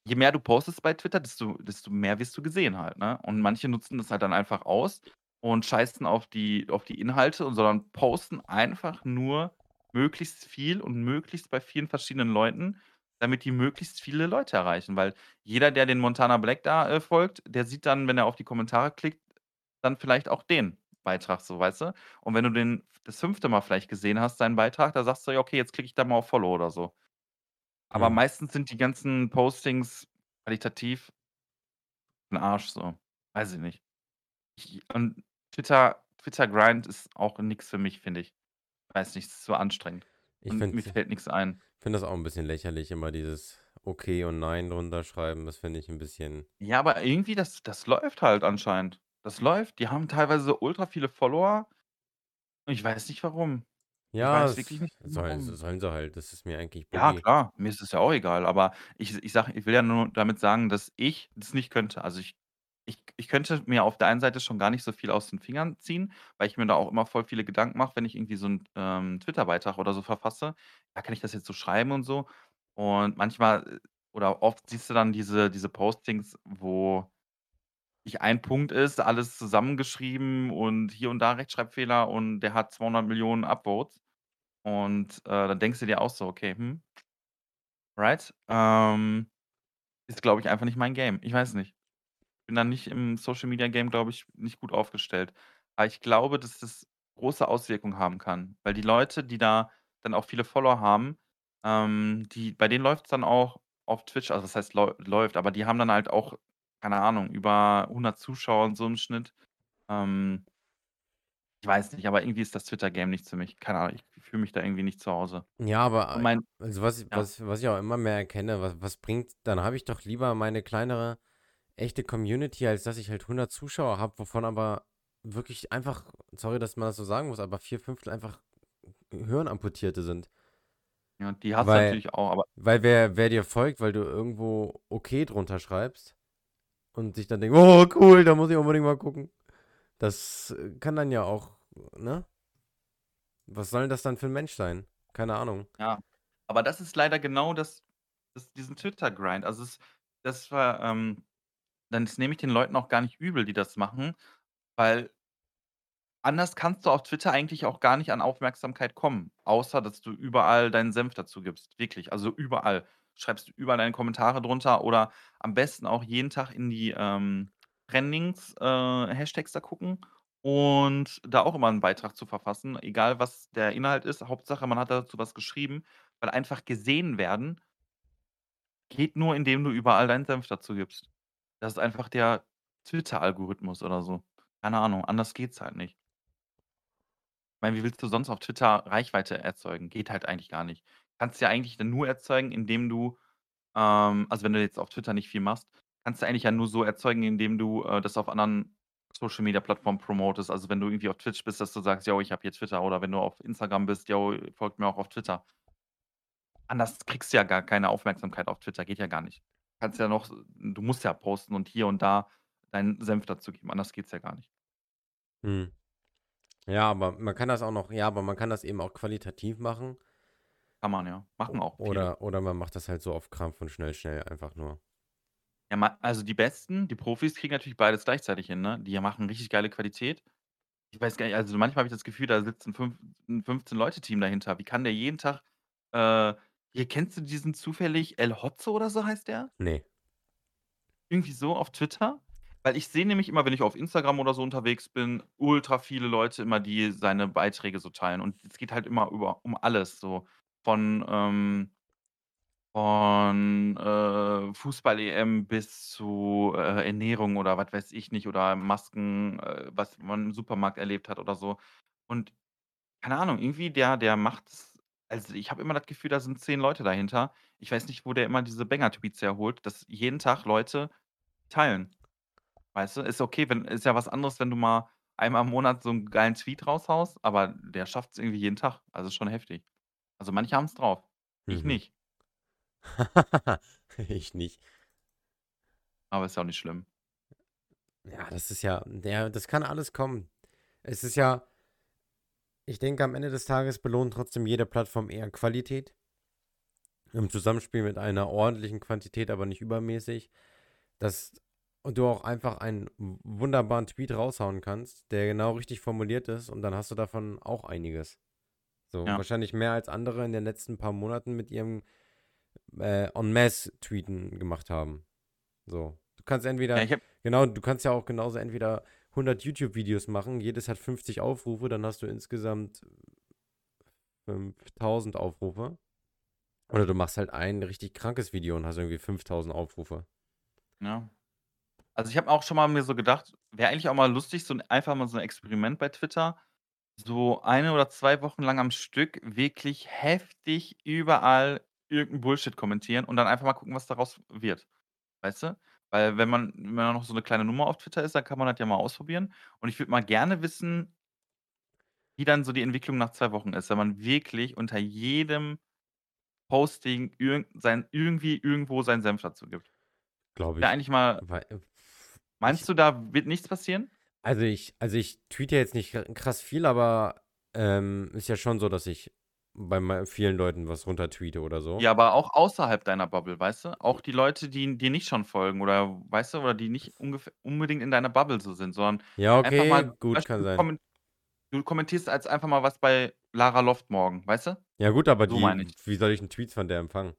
je mehr du postest bei Twitter, desto desto mehr wirst du gesehen halt, ne? Und manche nutzen das halt dann einfach aus und scheißen auf die auf die Inhalte und sondern posten einfach nur möglichst viel und möglichst bei vielen verschiedenen Leuten, damit die möglichst viele Leute erreichen. Weil jeder, der den Montana Black da, äh, folgt, der sieht dann, wenn er auf die Kommentare klickt, dann vielleicht auch den Beitrag so, weißt du? Und wenn du den das 5. Mal vielleicht gesehen hast, seinen Beitrag, da sagst du: „Ja, okay, jetzt klicke ich da mal auf Follow“ oder so. Aber
Mhm.
meistens sind die ganzen Postings qualitativ für 'n Arsch so. Weiß ich nicht. Ich und Twitter Twitter-Grind ist auch nix für mich, finde ich. Weiß nicht, ist zu anstrengend
Ich
und
finde
mir fällt nix ein.
finde das auch 'n bisschen lächerlich, immer dieses Okay und Nein drunter schreiben. Das finde ich 'n bisschen
Ja, aber irgendwie, das das läuft halt anscheinend. Das läuft. Die haben teilweise ultra viele Follower. Ich weiß nicht warum. Ich
Ja,
weiß wirklich
es
nicht
sollen sollen sie halt. Das ist mir eigentlich
Ja,
buggy.
klar, mir ist es ja auch egal, aber ich ich sage ich will ja nur damit sagen, dass ich das nicht könnte. Also, ich ich ich könnte mir auf der einen Seite schon gar nicht so viel aus den Fingern ziehen, weil ich mir da auch immer voll viele Gedanken mache, wenn ich irgendwie so 'n, ähm, Twitter-Beitrag oder so verfasse. Ja, kann ich das jetzt so schreiben und so? Und manchmal, äh, oder oft siehst du dann diese diese Postings, wo nicht ein Punkt ist, alles zusammengeschrieben und hier und da Rechtschreibfehler und der hat 200.000.000 Upvotes. Und, äh, dann denkst du dir auch so: „Okay, hm, right?“ Ähm, ist, glaube ich, einfach nicht mein Game. Ich weiß nicht. Bin da nicht im Social Media Game, glaube ich, nicht gut aufgestellt. Aber ich glaube, dass das große Auswirkungen haben kann, weil die Leute, die da dann auch viele Follower haben, ähm, die bei denen läuft's dann auch auf Twitch also was heißt läu läuft, aber die haben dann halt auch, keine Ahnung, über 100 Zuschauer und so im Schnitt. Ähm ich weiß nicht, aber irgendwie ist das Twitter-Game nichts für mich. Keine Ahnung, ich fühle mich da irgendwie nicht zu Hause.
Ja, aber, äh,
mein
also was ich
ja.
was was ich auch immer mehr erkenne, was was bringt dann habe ich doch lieber meine kleinere, echte Community, als dass ich halt 100 Zuschauer habe, wovon aber wirklich einfach sorry, dass man das so sagen muss, aber 4/5 einfach Hirnamputierte sind.
Ja, die hast du natürlich auch, aber
weil wer wer dir folgt, weil du irgendwo okay drunter schreibst und sich dann denkt: „Oh, cool, da muss ich unbedingt mal gucken.“ Das, äh, kann dann ja auch ne? Was soll denn das dann für 'n Mensch sein? Keine Ahnung.
Ja, aber das ist leider genau das das diesen Twitter-Grind. Also es das war, ähm dann nehme ich den Leuten auch gar nicht übel, die das machen, weil anders kannst du auf Twitter eigentlich auch gar nicht an Aufmerksamkeit kommen, außer dass du überall deinen Senf dazu gibst, wirklich, also überall. Schreibst du überall deine Kommentare drunter oder am besten auch jeden Tag in die, ähm, Trendings äh, Hashtags da gucken und da auch immer 'n Beitrag zu verfassen, egal was der Inhalt ist. Hauptsache, man hat dazu was geschrieben, weil einfach gesehen werden geht nur, indem du überall deinen Senf dazu gibst. Das ist einfach der Twitter-Algorithmus oder so. Keine Ahnung, anders geht's halt nicht. Meine, wie willst du sonst auf Twitter Reichweite erzeugen? Geht halt eigentlich gar nicht. Kannst ja eigentlich dann nur erzeugen, indem du ähm, also wenn du jetzt auf Twitter nicht viel machst, kannst du eigentlich ja nur so erzeugen, indem du, äh, das auf anderen Social-Media-Plattformen promotest. Also wenn du irgendwie auf Twitch bist, dass du sagst: „Jo, ich habe hier Twitter.“ Oder wenn du auf Instagram bist: „Jo, folgt mir auch auf Twitter.“ Anders kriegst du ja gar keine Aufmerksamkeit auf Twitter, geht ja gar nicht. Kannst ja noch du musst ja posten und hier und da deinen Senf dazu geben, anders geht's ja gar nicht.
Mhm. Ja, aber man kann das auch noch ja, aber man kann das eben auch qualitativ machen.
Kann man ja.
O
Machen auch viele.
oder oder man macht das halt so auf Krampf und schnell, schnell einfach nur.
Ja, ma also die Besten, die Profis kriegen natürlich beides gleichzeitig hin, ne? Die machen richtig geile Qualität. Ich weiß gar nicht, also manchmal habe ich das Gefühl, da sitzen fünf 'n 15-Leute-Team dahinter. Wie kann der jeden Tag äh, hier, kennst du diesen zufällig El Hotzo oder so heißt der?
Ne.
Irgendwie so auf Twitter? Weil ich sehe nämlich immer, wenn ich auf Instagram oder so unterwegs bin, ultra viele Leute immer, die seine Beiträge so teilen. Und es geht halt immer über um alles so von, ähm von, äh, Fußball-EM bis zu, äh, Ernährung oder was weiß ich nicht oder Masken, äh, was man im Supermarkt erlebt hat oder so. Und keine Ahnung, irgendwie der der macht's also ich habe immer das Gefühl, da sind 10 Leute dahinter. Ich weiß nicht, wo der immer diese Banger-Tweets herholt, dass jeden Tag Leute teilen. Weißt du? Ist okay, wenn ist ja was anderes, wenn du mal einmal im Monat so 'n geilen Tweet raushaust, aber der schafft's irgendwie jeden Tag. Also ist schon heftig. Also manche haben's drauf. Ich
Mhm.
nicht. *laughs*
Ich nicht.
Aber ist ja auch nicht schlimm.
Ja, das ist ja ja, das kann alles kommen. Es ist ja ich denke, am Ende des Tages belohnt trotzdem jede Plattform eher Qualität im Zusammenspiel mit einer ordentlichen Quantität, aber nicht übermäßig, dass du auch einfach einen wunderbaren Tweet raushauen kannst, der genau richtig formuliert ist und dann hast du davon auch einiges. So,
Ja.
wahrscheinlich mehr als andere in den letzten paar Monaten mit ihrem, äh, En-Masse-Tweeten gemacht haben. So. Du kannst
Ja,
entweder
habe
genau, du kannst ja auch genauso entweder 100 YouTube-Videos machen, jedes hat 50 Aufrufe, dann hast du insgesamt 5.000 Aufrufe. Oder du machst halt ein richtig krankes Video und hast irgendwie 5.000 Aufrufe.
Ja. Also, ich habe auch schon mal mir so gedacht, wäre eigentlich auch mal lustig, so 'n einfach mal so 'n Experiment bei Twitter, so 1 oder 2 Wochen lang am Stück wirklich heftig überall irgend 'n Bullshit kommentieren und dann einfach mal gucken, was daraus wird. Weißt du? Weil wenn man wenn man noch so 'ne kleine Nummer auf Twitter ist, dann kann man das ja mal ausprobieren. Und ich würde mal gerne wissen wie dann so die Entwicklung nach 2 Wochen ist, wenn man wirklich unter jedem Posting irgend sein irgendwie irgendwo seinen Senf dazu gibt.
Glaube
Wäre
ich,
eigentlich mal
wei
Meinst
Ich
du, da wird nichts passieren?
also ich also ich tweete jetzt nicht kr krass viel, aber, ähm, ist ja schon so, dass ich bei mei vielen Leuten was runter tweete oder so.
Ja, aber auch außerhalb deiner Bubble, weißt du? Auch die Leute, die dir nicht schon folgen oder weißt du, oder die nicht ungef unbedingt in deiner Bubble so sind, sondern
Ja,
einfach mal
okay,
zum
gut,
Beispiel
kann
du
sein.
kommen du kommentierst als einfach mal was bei Lara Loft morgen, weißt du?
Ja gut, aber
So meine
die
ich.
wie soll ich 'n Tweets von der empfangen?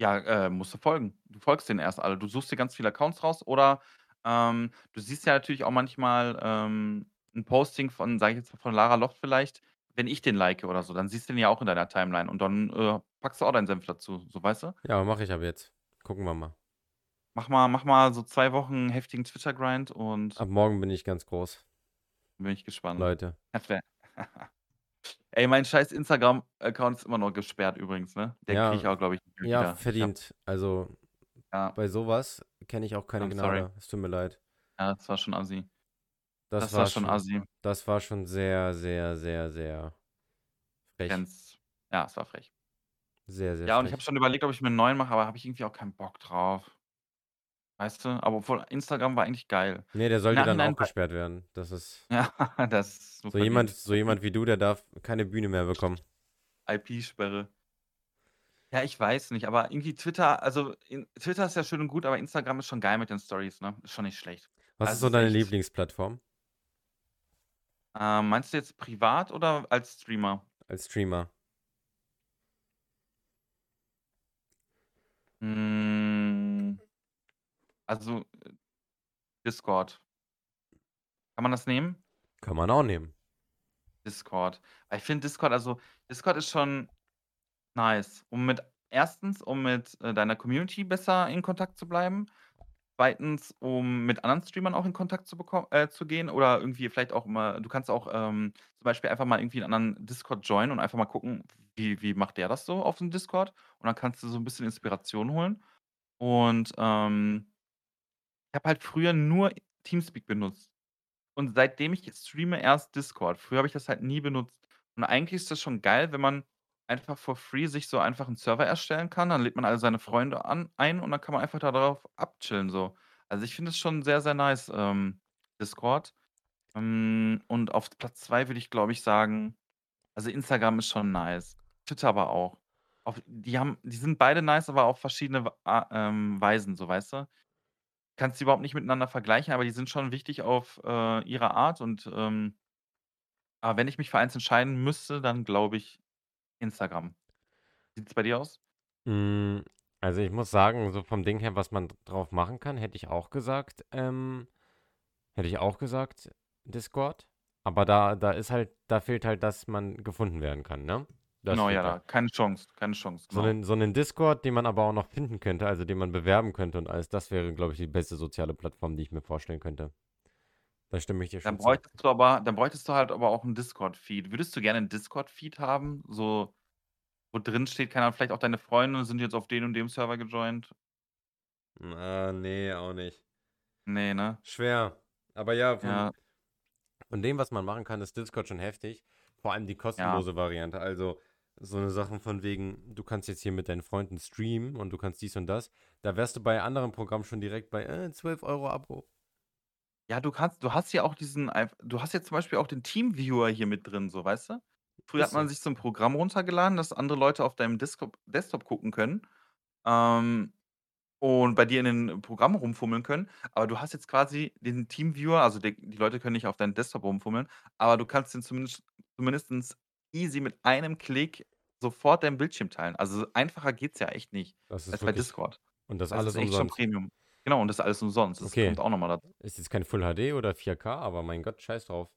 Ja, äh, musst du folgen. Du folgst denen erst alle. Du suchst dir ganz viele Accounts raus oder, ähm, du siehst ja natürlich auch manchmal, ähm, 'n Posting von, sage ich jetzt mal, von Lara Loft vielleicht, wenn ich den like oder so, dann siehst du den ja auch in deiner Timeline und dann, äh, packst du auch deinen Senf dazu, so, weißt du?
Ja, mache ich ab jetzt. Gucken wir mal.
Mach mal mach mal so 2 Wochen heftigen Twitter-Grind und
Ab morgen bin ich ganz groß.
bin ich gespannt.
Leute. *laughs*
Ey, mein scheiß Instagram-Account ist immer noch gesperrt übrigens, ne? Den kriege ich
Ja,
auch, glaube ich, nicht
ja,
wieder.
Verdient. Also,
Ja.
bei so was kenne ich auch keine
I'm sorry.
Gnade. Es tut mir leid.
Ja, das war schon assi.
Das
Das
war
war schon assi.
das war schon sehr, sehr, sehr, sehr frech.
Ganz ja, es war frech.
Sehr, sehr
Ja, und ich habe
frech.
schon überlegt, ob ich mir 'n neuen mache, aber habe ich irgendwie auch keinen Bock drauf. Weißt du? Aber obwohl Instagram war eigentlich geil.
Ne, der sollte dann
Nachhinein
auch
war
gesperrt werden. Das ist *laughs*
Ja, das ist so
so jemand so jemand wie du, der darf keine Bühne mehr bekommen.
IP-Sperre. Ja, ich weiß nicht, aber irgendwie Twitter also, in Twitter ist ja schön und gut, aber Instagram ist schon geil mit den Stories, ne? Ist schon nicht schlecht.
Was ist
Also,
so
ist
deine
echt
Lieblingsplattform?
Ähm, meinst du jetzt privat oder als Streamer?
Als Streamer.
Hm. Also, äh, Discord. Kann man das nehmen?
Kann man auch nehmen.
Discord. Weil ich finde Discord also, Discord ist schon nice, um mit erstens, um mit, äh, deiner Community besser in Kontakt zu bleiben. Zweitens, um mit anderen Streamern auch in Kontakt zu äh, zu gehen oder irgendwie vielleicht auch mal du kannst auch, ähm, zum Beispiel einfach mal irgendwie 'n anderen Discord joinen und einfach mal gucken, wie wie macht der das so auf dem Discord? Und dann kannst du so 'n bisschen Inspiration holen. Und, ähm ich habe halt früher nur Teamspeak benutzt. Und seitdem ich streame, erst Discord. Früher habe ich das halt nie benutzt. Und eigentlich ist das schon geil, wenn man einfach for free sich so einfach 'n Server erstellen kann. Dann lädt man alle seine Freunde an ein und dann kann man einfach da drauf abchillen so. Also, ich finde es schon sehr, sehr nice, ähm, Discord. Hm, und auf Platz 2 würde ich, glaube ich, sagen also, Instagram ist schon nice, Twitter aber auch. Auf die haben die sind beide nice, aber auf verschiedene ähm, Weisen, so, weißt du? Kannst die überhaupt nicht miteinander vergleichen, aber die sind schon wichtig auf, äh, ihre Art und, ähm aber wenn ich mich für eins entscheiden müsste, dann glaube ich Instagram. Wie sieht's bei dir aus?
Hm, also, ich muss sagen, so vom Ding her, was man drauf machen kann, hätte ich auch gesagt, ähm hätte ich auch gesagt Discord. Aber da da ist halt da fehlt halt, dass man gefunden werden kann, ne? Das
Genau, ja,
fehlt
da keine Chance, keine Chance,
So
genau.
'nen so 'nen Discord, den man aber auch noch finden könnte, also, den man bewerben könnte und alles, das wäre, glaube ich, die beste soziale Plattform, die ich mir vorstellen könnte. Da stimme ich dir
Dann
schon zu.
bräuchtest du aber dann bräuchtest du halt aber auch 'n Discord-Feed. Würdest du gerne 'n Discord-Feed haben, so wo drin steht, keine Ahnung, vielleicht auch deine Freunde sind jetzt auf den und dem Server gejoint?
Ah, ne, auch nicht.
Ne, ne?
Schwer. Aber ja, von
Ja.
von dem, was man machen kann, ist Discord schon heftig. Vor allem die
Ja.
kostenlose Variante. Also, so 'ne Sachen von wegen, du kannst jetzt hier mit deinen Freunden streamen und du kannst dies und das. Da wärst du bei anderen Programmen schon direkt bei, äh, 12 € Abo.
Ja, du kannst du hast ja auch diesen einf du hast ja zum Beispiel auch den Teamviewer hier mit drin, so, weißt du? Früher
Ist
hat man
so.
sich so 'n Programm runtergeladen, dass andere Leute auf deinem Diskop Desktop gucken können, ähm, und bei dir in den Programmen rumfummeln können. Aber du hast jetzt quasi den Teamviewer, also, de die Leute können nicht auf deinem Desktop rumfummeln, aber du kannst den zumindest zumindestens easy mit einem Klick sofort deinen Bildschirm teilen. Also, einfacher geht's ja echt nicht
Das
als
ist
bei
wirklich
Discord.
und das
Das
alles
ist echt schon
umsonst.
Premium. Genau, und das alles umsonst. Das
Okay.
kommt auch noch mal dazu.
Ist jetzt kein Full HD oder 4K, aber mein Gott, scheiß drauf.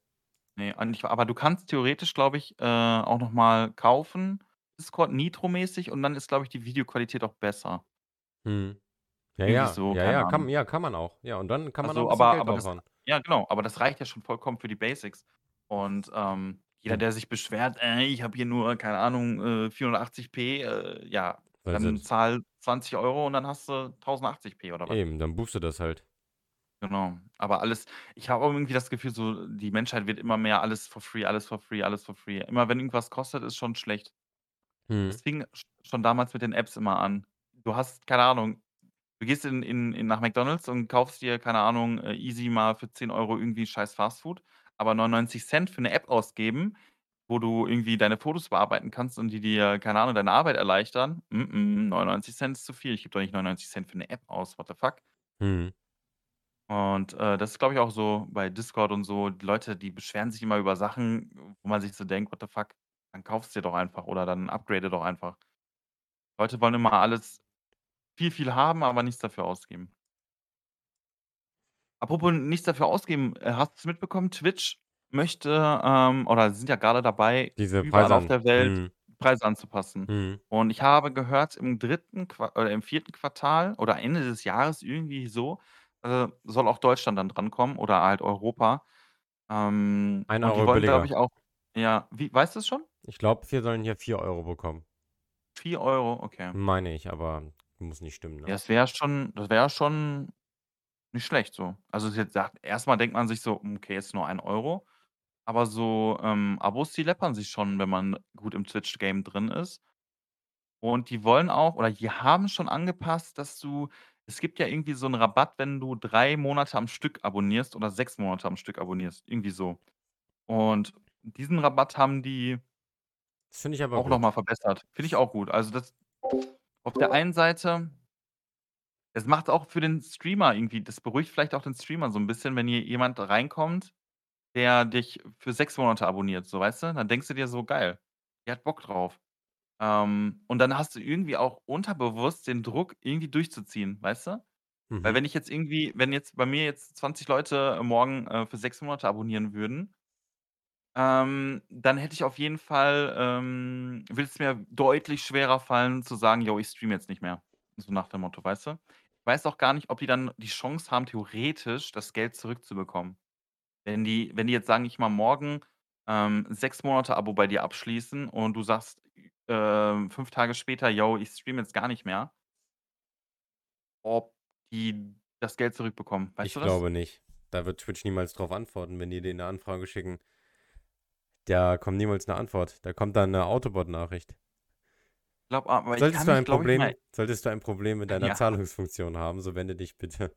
Ne, eigentlich aber du kannst theoretisch, glaube ich, äh, auch noch mal kaufen, Discord Nitro-mäßig und dann ist, glaube ich, die Videoqualität auch besser.
Mhm. Ja,
Irgendwie
ja.
so,
Ja,
keine
ja, kann
Ahnung.
ja, kann man auch. Ja, und dann kann man auch 'n
Also,
bisschen
aber
Geld
aber das
draufhauen.
ja, genau, aber das reicht ja schon vollkommen für die Basics. Und, ähm, jeder, der sich beschwert: „Äh, ich habe hier nur, keine Ahnung, äh, 480p“, äh, ja,
Soll
dann
selbst
zahl 20 € und dann hast du 1080p oder was.
Eben, dann buchst du das halt.
Genau. Aber alles ich habe auch irgendwie das Gefühl, so die Menschheit wird immer mehr alles for free, alles for free, alles for free. Immer wenn irgendwas kostet, ist schon schlecht.
Mhm.
Das fing sch schon damals mit den Apps immer an. Du hast, keine Ahnung Du gehst in in in nach McDonald's und kaufst dir, keine Ahnung, äh, easy mal für 10 € irgendwie scheiß Fastfood, aber 99 für 'ne App ausgeben, wo du irgendwie deine Fotos bearbeiten kannst und die dir, keine Ahnung, deine Arbeit erleichtern. Mm, mm, 99 ist zu viel. Ich gebe doch nicht 99 für 'ne App aus. What the fuck?
Mhm.
Und, äh, das ist, glaube ich, auch so bei Discord und so. Die Leute, die beschweren sich immer über Sachen, wo man sich so denkt: „What the fuck? Dann kauf's dir doch einfach oder dann upgrade doch einfach.“ Leute wollen immer alles viel, viel haben, aber nichts dafür ausgeben. Apropos nichts dafür ausgeben, äh, hast du's mitbekommen? Twitch möchte, ähm oder sind ja grade dabei,
Diese
überall
Preise
auf
an
der Welt
mhm.
Preise anzupassen.
Mhm.
Und ich habe gehört, im 3. Qua oder im 4. Quartal oder Ende des Jahres, irgendwie so, äh, soll auch Deutschland dann drankommen oder halt Europa. Ähm,
Ein
und die
Euro
wollen, glaube
billiger.
ich, auch ja, wie weißt du's schon?
Ich glaube, wir sollen hier 4 € bekommen.
4 €, okay.
Meine ich, aber muss nicht stimmen,
Ja,
ne?
das wäre schon das wäre schon nicht schlecht so. Also, jetzt sagt erst mal denkt man sich so: „Hm, okay, ist nur 1 €“, aber so, ähm, Abos, die läppern sich schon, wenn man gut im Twitch-Game drin ist. Und die wollen auch oder die haben schon angepasst, dass du es gibt ja irgendwie so 'n Rabatt, wenn du 3 Monate am Stück abonnierst oder 6 Monate am Stück abonnierst, irgendwie so. Und diesen Rabatt haben die
Das finde ich aber
auch noch
gut.
mal verbessert. Finde ich auch gut. Also, das auf der einen Seite es macht auch für den Streamer irgendwie das beruhigt vielleicht auch den Streamer so 'n bisschen, wenn hier jemand reinkommt, der dich für 6 Monate abonniert, so, weißt du? Dann denkst du dir so: „Geil, der hat Bock drauf.“ Ähm, und dann hast du irgendwie auch unterbewusst den Druck, irgendwie durchzuziehen, weißt du? Weil
Mhm.
wenn ich jetzt irgendwie wenn jetzt bei mir jetzt 20 Leute morgen, äh, für 6 Monate abonnieren würden ähm, dann hätte ich auf jeden Fall ähm, würde es mir deutlich schwerer fallen zu sagen: „Jo, ich streame jetzt nicht mehr.“ So nach dem Motto, weißt du? Ich weiß auch gar nicht, ob die dann die Chance haben, theoretisch das Geld zurückzubekommen. Wenn die wenn die jetzt, sage ich mal, morgen, ähm, 6 Monate Abo bei dir abschließen und du sagst, ähm, 5 Tage später: „Jo, ich streame jetzt gar nicht mehr“ ob die das Geld zurückbekommen. Weißt
Ich
du das?
glaube nicht. Da wird Twitch niemals drauf antworten, wenn die dir 'ne Anfrage schicken. Da kommt niemals 'ne Antwort. Da kommt dann 'ne Autobot-Nachricht.
Ich
Solltest du ein
glaube ich, mal
Problem solltest du ein Problem mit deiner *laughs*
Ja.
Zahlungsfunktion haben, so wende dich bitte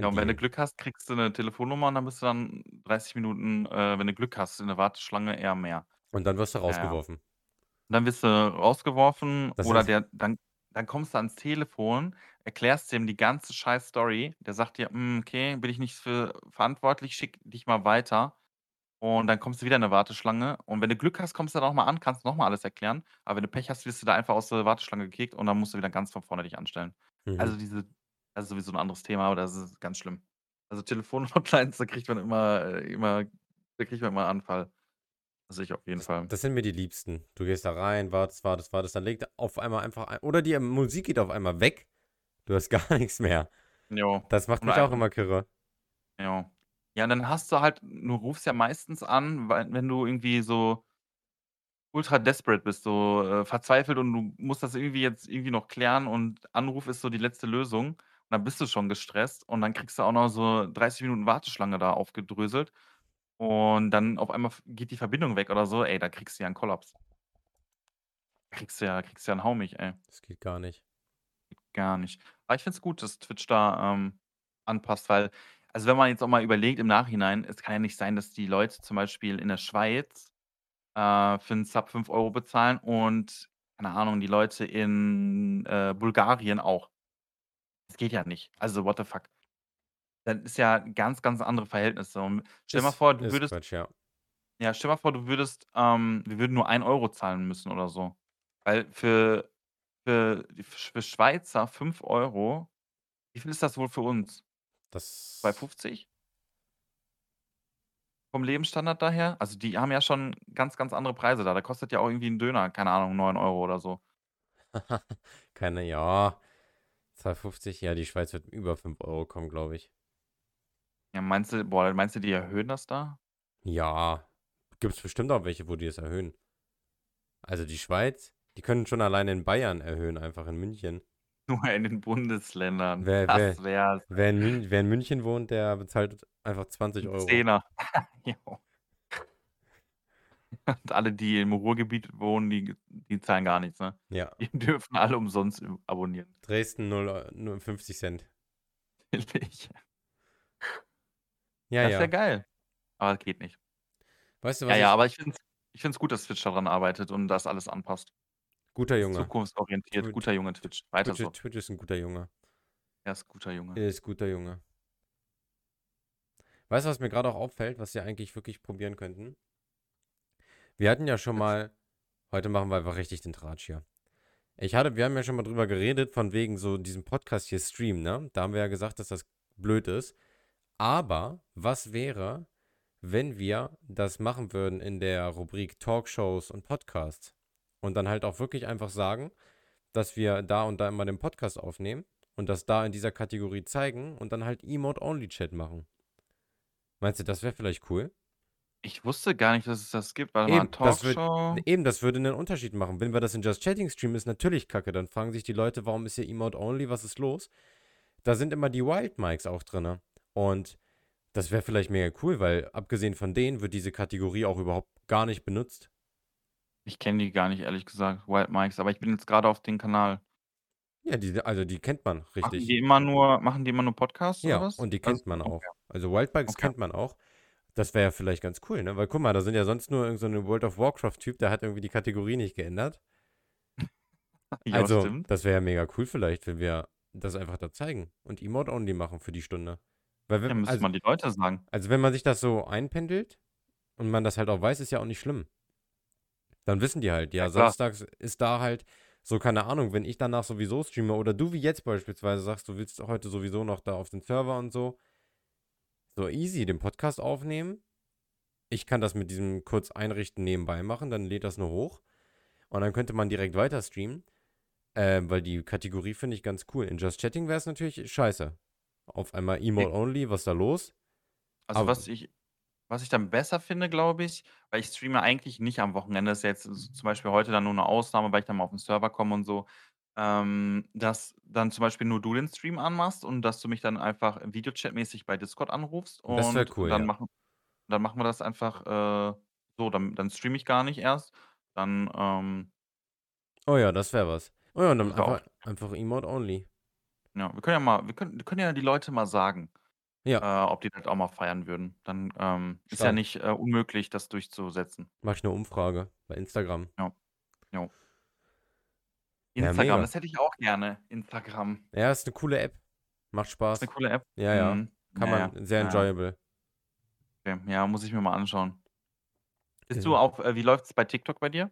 Ja,
an
und wenn du
die
Glück hast, kriegst du 'ne Telefonnummer und dann bist du dann 30 Minuten, äh, wenn du Glück hast, in der Warteschlange, eher mehr.
Und dann wirst du
Ja, ja.
rausgeworfen.
Dann wirst du rausgeworfen
Das
oder der dann dann kommst du ans Telefon, erklärst dem die ganze scheiß Story. Der sagt dir: „Hm, okay, bin ich nicht für verantwortlich, schicke dich mal weiter.“ Und dann kommst du wieder in 'ne Warteschlange. Und wenn du Glück hast, kommst du noch mal an, kannst noch mal alles erklären. Aber wenn du Pech hast, wirst du da einfach aus der Warteschlange gekickt und dann musst du wieder ganz von vorne dich anstellen.
Mhm.
Also, diese das ist sowieso 'n anderes Thema, aber das ist ganz schlimm. Also, Telefon-Hotlines, *laughs* da kriegt man immer äh, immer da kriegt man immer Anfall. Also, ich auf jeden
Das
Fall.
das sind mir die Liebsten. Du gehst da rein, wartest, wartest, wartest, dann legt auf einmal einfach ein oder die Musik geht auf einmal weg. Du hörst *laughs* gar nix mehr.
Jo.
Das macht mich
ei
auch immer kirre.
Jo. Ja, und dann hast du halt du rufst ja meistens an, weil wenn du irgendwie so ultra desperate bist, so, äh, verzweifelt und du musst das irgendwie jetzt irgendwie noch klären und Anruf ist so die letzte Lösung. Dann bist du schon gestresst und dann kriegst du auch noch so 30 Minuten Warteschlange da aufgedröselt. Und dann auf einmal f geht die Verbindung weg oder so. Ey, da kriegst du ja 'n Kollaps. Kriegst du ja kriegst du ja 'n Haumich, ey.
Das geht gar nicht.
Gar nicht. Aber ich finde es gut, dass Twitch da, ähm, anpasst, weil also, wenn man jetzt auch mal überlegt im Nachhinein, es kann ja nicht sein, dass die Leute zum Beispiel in der Schweiz, äh, für 'n Sub 5 € bezahlen und, keine Ahnung, die Leute in, äh, Bulgarien auch. Das geht ja nicht. Also, what the fuck? Dann ist ja ganz, ganz andere Verhältnisse. Und stell mal
Ist
vor, du
ist
würdest
Quatsch, ja.
ja, stell mal vor, du würdest ähm, wir würden nur 1 € zahlen müssen oder so. Weil für für die für Schweizer 5 €, wie viel ist das wohl für uns?
Das
fünfzig? Vom Lebensstandard daher? Also, die haben ja schon ganz, ganz andere Preise da. Da kostet ja auch irgendwie 'n Döner, keine Ahnung, 9 € oder so. *laughs*
Keine ja, 2,50 ja, die Schweiz wird über 5 € kommen, glaube ich.
Ja, meinst du boah, meinst du, die erhöhen das da?
Ja, gibt's bestimmt auch welche, wo die es erhöhen. Also, die Schweiz, die können schon alleine in Bayern erhöhen, einfach in München. *laughs*
Nur in den Bundesländern.
Wer
Das wär's.
wer in Mün wer in München wohnt, der bezahlt einfach 20
'N €. Zehner. *laughs* Und alle, die im Ruhrgebiet wohnen, die die zahlen gar nichts, ne?
Ja.
Die *laughs* dürfen alle umsonst abonnieren.
Dresden 0, Eu- nur 50 Cent. *laughs*
Billig.
Ja,
Das
ja.
wäre geil. Aber geht nicht.
Weißt du, was
Ja,
ich.
ja, aber ich finde es ich find's gut, dass Twitch daran arbeitet und das alles anpasst.
guter Junge.
Zukunftsorientiert,
Twitch-
guter Junge Twitch. Weiter
Twitch,
so.
Twitch ist ein guter Junge.
Er ist guter Junge.
Er ist guter Junge. Weißt du, was mir gerade auch auffällt, was wir eigentlich wirklich probieren könnten? Wir hatten ja schon mal, heute machen wir einfach richtig den Tratsch hier. Ich hatte, wir haben ja schon mal drüber geredet, von wegen so diesem Podcast hier Stream, ne? Da haben wir ja gesagt, dass das blöd ist. Aber was wäre, wenn wir das machen würden in der Rubrik Talkshows und Podcasts? Und dann halt auch wirklich einfach sagen, dass wir da und da immer den Podcast aufnehmen und das da in dieser Kategorie zeigen und dann halt Emote-Only-Chat machen. Meinst du, das wäre vielleicht cool?
Ich wusste gar nicht, dass es das gibt. Warte
Eben,
mal,
das wird-
Talkshow.
Eben, das würde einen Unterschied machen. Wenn wir das in Just Chatting streamen, ist natürlich kacke. Dann fragen sich die Leute, warum ist hier Emote-Only, was ist los? Da sind immer die Wild Mics auch drin. Und das wäre vielleicht mega cool, weil abgesehen von denen wird diese Kategorie auch überhaupt gar nicht benutzt.
Ich kenne die gar nicht, ehrlich gesagt, Wild Mikes, aber ich bin jetzt gerade auf dem Kanal.
Ja, die, also die kennt man
Machen
richtig.
die immer nur, machen die immer nur Podcasts
Ja,
oder was?
und die
Also-
kennt man auch.
okay.
Also Wildbikes
Okay.
kennt man auch. Das wäre ja vielleicht ganz cool, ne? Weil guck mal, da sind ja sonst nur irgendein so eine World of Warcraft-Typ, der hat irgendwie die Kategorie nicht geändert. *laughs*
Ja,
also,
stimmt.
das wäre ja mega cool vielleicht, wenn wir das einfach da zeigen und Emote-Only machen für die Stunde. Weil
Ja,
wenn,
müsste
also,
man die Leute sagen.
also wenn man sich das so einpendelt und man das halt auch weiß, ist ja auch nicht schlimm. Dann wissen die halt, ja,
Ja,
samstags ist da halt so, keine Ahnung, wenn ich danach sowieso streame oder du wie jetzt beispielsweise sagst, du willst heute sowieso noch da auf den Server und so, so easy den Podcast aufnehmen. Ich kann das mit diesem kurz einrichten nebenbei machen, dann lädt das nur hoch und dann könnte man direkt weiter streamen, äh, weil die Kategorie finde ich ganz cool. In Just Chatting wäre es natürlich scheiße. Auf einmal Emote Only, was ist da los?
Also
Aber-
was ich, was ich dann besser finde, glaube ich, weil ich streame eigentlich nicht am Wochenende, das ist jetzt zum Beispiel heute dann nur eine Ausnahme, weil ich dann mal auf den Server komme und so, ähm, dass dann zum Beispiel nur du den Stream anmachst und dass du mich dann einfach Videochat-mäßig bei Discord anrufst und
Das wär cool,
dann,
ja.
machen, dann machen wir das einfach äh, so, dann, dann streame ich gar nicht erst, dann ähm,
Oh ja, das wäre was. Oh ja, und dann
Das auch-
einfach, einfach Emote Only.
Ja, wir können ja mal, wir können, wir können ja die Leute mal sagen,
Ja.
äh, ob die das auch mal feiern würden. Dann ähm, ist ja
Stark.
nicht äh, unmöglich, das durchzusetzen.
Mach ich eine Umfrage bei Instagram. Ja,
Instagram,
mega.
das hätte ich auch gerne. Instagram.
Ja, ist eine coole App. Macht Spaß.
Ist eine coole App.
Ja, ja.
Mhm.
Kann
Ja,
man, sehr
ja.
enjoyable.
Okay. Ja, muss ich mir mal anschauen. Bist
Ist-
du auf, äh, wie läuft es bei TikTok bei dir?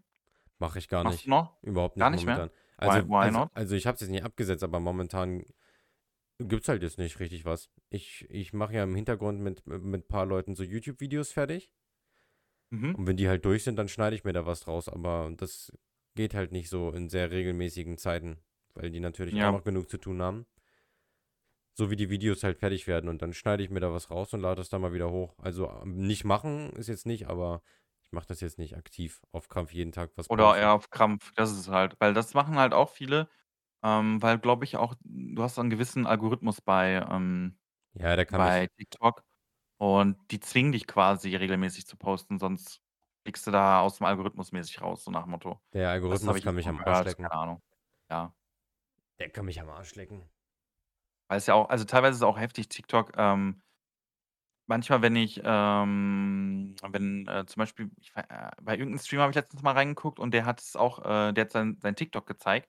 Mach ich gar
Machst
nicht.
du noch?
Überhaupt nicht
Gar nicht mehr?
momentan. Also,
why
also,
not?
also ich habe es jetzt nicht abgesetzt, aber momentan gibt es halt jetzt nicht richtig was. Ich, ich mache ja im Hintergrund mit mit ein paar Leuten so YouTube-Videos fertig.
Mhm.
Und wenn die halt durch sind, dann schneide ich mir da was draus. Aber das geht halt nicht so in sehr regelmäßigen Zeiten, weil die natürlich
Ja.
auch noch genug zu tun haben. So wie die Videos halt fertig werden und dann schneide ich mir da was raus und lade das dann mal wieder hoch. Also ähm, nicht machen ist jetzt nicht, aber ich mache das jetzt nicht aktiv auf Krampf jeden Tag was
Oder eher auf Krampf. Das ist halt. Weil das machen halt auch viele. Ähm, weil, glaube ich, auch, du hast einen gewissen Algorithmus bei, ähm,
Ja,
bei. TikTok. Und die zwingen dich quasi regelmäßig zu posten, sonst fliegst du da aus dem Algorithmus mäßig raus, so nach dem Motto.
Der
Das
Algorithmus
ich
kann mich am Arsch
gehört,
lecken.
keine Ahnung. Ja.
Der kann mich am Arsch lecken.
Weil es ja auch, also teilweise ist es auch heftig, TikTok. Ähm, manchmal, wenn ich, ähm, wenn äh, zum Beispiel, ich, äh, bei irgendeinem Stream habe ich letztens mal reingeguckt und der hat es auch, äh, der hat sein, sein TikTok gezeigt.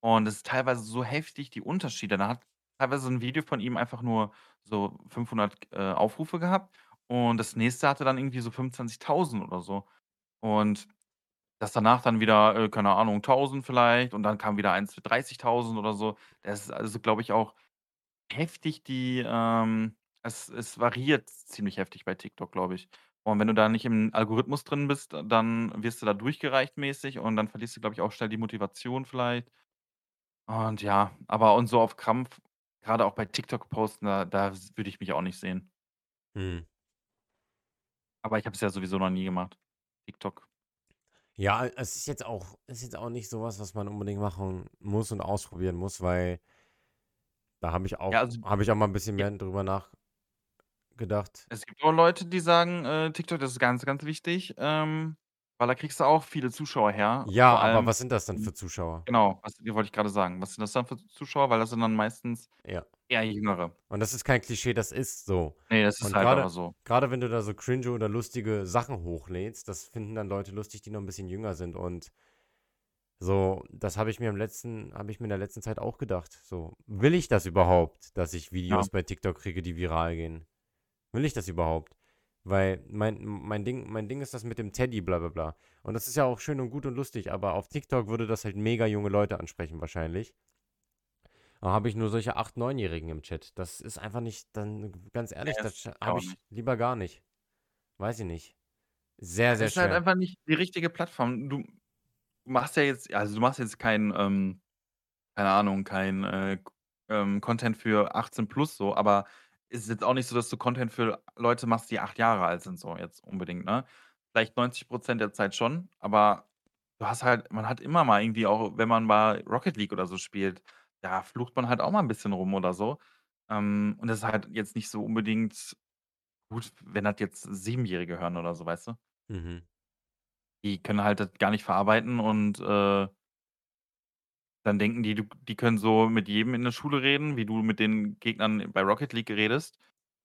Und es ist teilweise so heftig, die Unterschiede. Da hat teilweise ein Video von ihm einfach nur so 500 äh, Aufrufe gehabt und das nächste hatte dann irgendwie so 25.000 oder so. Und das danach dann wieder, äh, keine Ahnung, 1000 vielleicht und dann kam wieder eins für 30.000 oder so. Das ist also, glaube ich, auch heftig, die, ähm, es, es variiert ziemlich heftig bei TikTok, glaube ich. Und wenn du da nicht im Algorithmus drin bist, dann wirst du da durchgereicht mäßig und dann verlierst du, glaube ich, auch schnell die Motivation vielleicht. Und ja, aber und so auf Krampf, gerade auch bei TikTok posten, da, da würde ich mich auch nicht sehen.
Hm.
Aber ich habe es ja sowieso noch nie gemacht. TikTok.
Ja, es ist jetzt auch, ist jetzt auch nicht sowas, was man unbedingt machen muss und ausprobieren muss, weil da habe ich auch,
Ja, also
habe ich auch mal ein bisschen mehr drüber nachgedacht.
es gibt auch Leute, die sagen, äh, TikTok, das ist ganz, ganz wichtig. Ähm, Weil da kriegst du auch viele Zuschauer her.
Ja,
Vor
aber
allem
was sind das dann für Zuschauer?
genau, was wollte ich grade sagen. Was sind das dann für Zuschauer? Weil das sind dann meistens
Ja.
eher Jüngere.
Und das ist kein Klischee, das ist so.
Ne, das ist
Und
halt aber so.
grade wenn du da so cringe oder lustige Sachen hochlädst, das finden dann Leute lustig, die noch 'n bisschen jünger sind und so, das habe ich mir im letzten habe ich mir in der letzten Zeit auch gedacht. So, will ich das überhaupt, dass ich
Ja.
Videos bei TikTok kriege, die viral gehen? Will ich das überhaupt? Weil mein mein Ding mein Ding ist das mit dem Teddy bla bla bla. Und das ist ja auch schön und gut und lustig, aber auf TikTok würde das halt mega junge Leute ansprechen wahrscheinlich. Da habe ich nur solche 8, 9-Jährigen im Chat. Das ist einfach nicht dann ganz ehrlich,
Ne,
das habe ich lieber gar nicht. Weiß ich nicht. Sehr, sehr
Das ist halt einfach nicht die richtige Plattform. Du machst ja jetzt also, du machst jetzt kein, ähm keine Ahnung, kein, äh, ähm, Content für 18+ so, aber ist jetzt auch nicht so, dass du Content für Leute machst, die 8 Jahre alt sind, so jetzt unbedingt, ne? Vielleicht 90% der Zeit schon, aber du hast halt man hat immer mal irgendwie auch wenn man mal Rocket League oder so spielt, da flucht man halt auch mal 'n bisschen rum oder so. Ähm, und das ist halt jetzt nicht so unbedingt gut, wenn das jetzt Siebenjährige hören oder so, weißt du?
Mhm.
Die können halt das gar nicht verarbeiten und, äh dann denken die, du die können so mit jedem in der Schule reden, wie du mit den Gegnern bei Rocket League redest,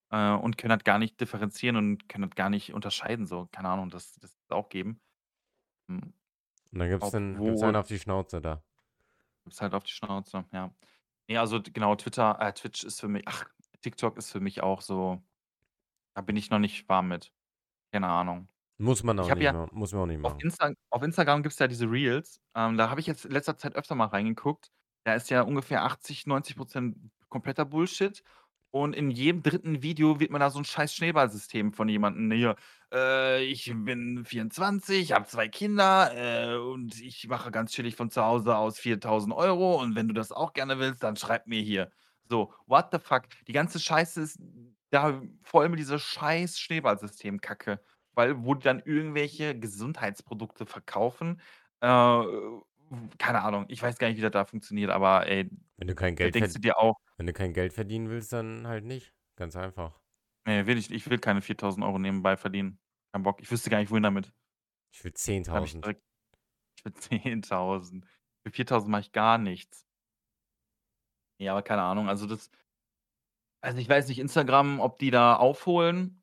äh, und können das gar nicht differenzieren und können das gar nicht unterscheiden so. Keine Ahnung, das das auch geben. Hm.
Und dann gibt's dann gibt's einen
Obwohl
auf die Schnauze da.
Gibt's halt auf die Schnauze, ja. Ne, also d genau, Twitter äh, Twitch ist für mi ach, TikTok ist für mich auch so da bin ich noch nicht warm mit. Keine Ahnung.
Muss man
Ich
auch
habe
nicht
ja
ma muss man auch nicht
auf
machen.
Insta auf Instagram gibt's ja diese Reels, ähm, da habe ich jetzt in letzter Zeit öfter mal reingeguckt. Da ist ja ungefähr 80, 90 % kompletter Bullshit und in jedem 3. Video wird man da so 'n scheiß Schneeballsystem von jemandem hier: „Äh, ich bin 24, habe 2 Kinder, äh, und ich mache ganz chillig von zu Hause aus 4.000 € und wenn du das auch gerne willst, dann schreib mir hier.“ So, what the fuck? Die ganze Scheiße ist da voll mit dieser scheiß Schneeballsystem-Kacke, weil wo die dann irgendwelche Gesundheitsprodukte verkaufen. Äh, keine Ahnung, ich weiß gar nicht, wie das da funktioniert, aber ey,
Wenn du kein Geld
denkst du dir auch
wenn du kein Geld verdienen willst, dann halt nicht. Ganz einfach.
Ne, will ich ich will keine 4.000 € nebenbei verdienen. Kein Bock. Ich wüsste gar nicht, wohin damit.
Ich will
Da habe ich
10.000.
direkt ich will *laughs* 10.000. Für 4.000 mache ich gar nichts. Ja, aber keine Ahnung, also das also, ich weiß nicht, Instagram, ob die da aufholen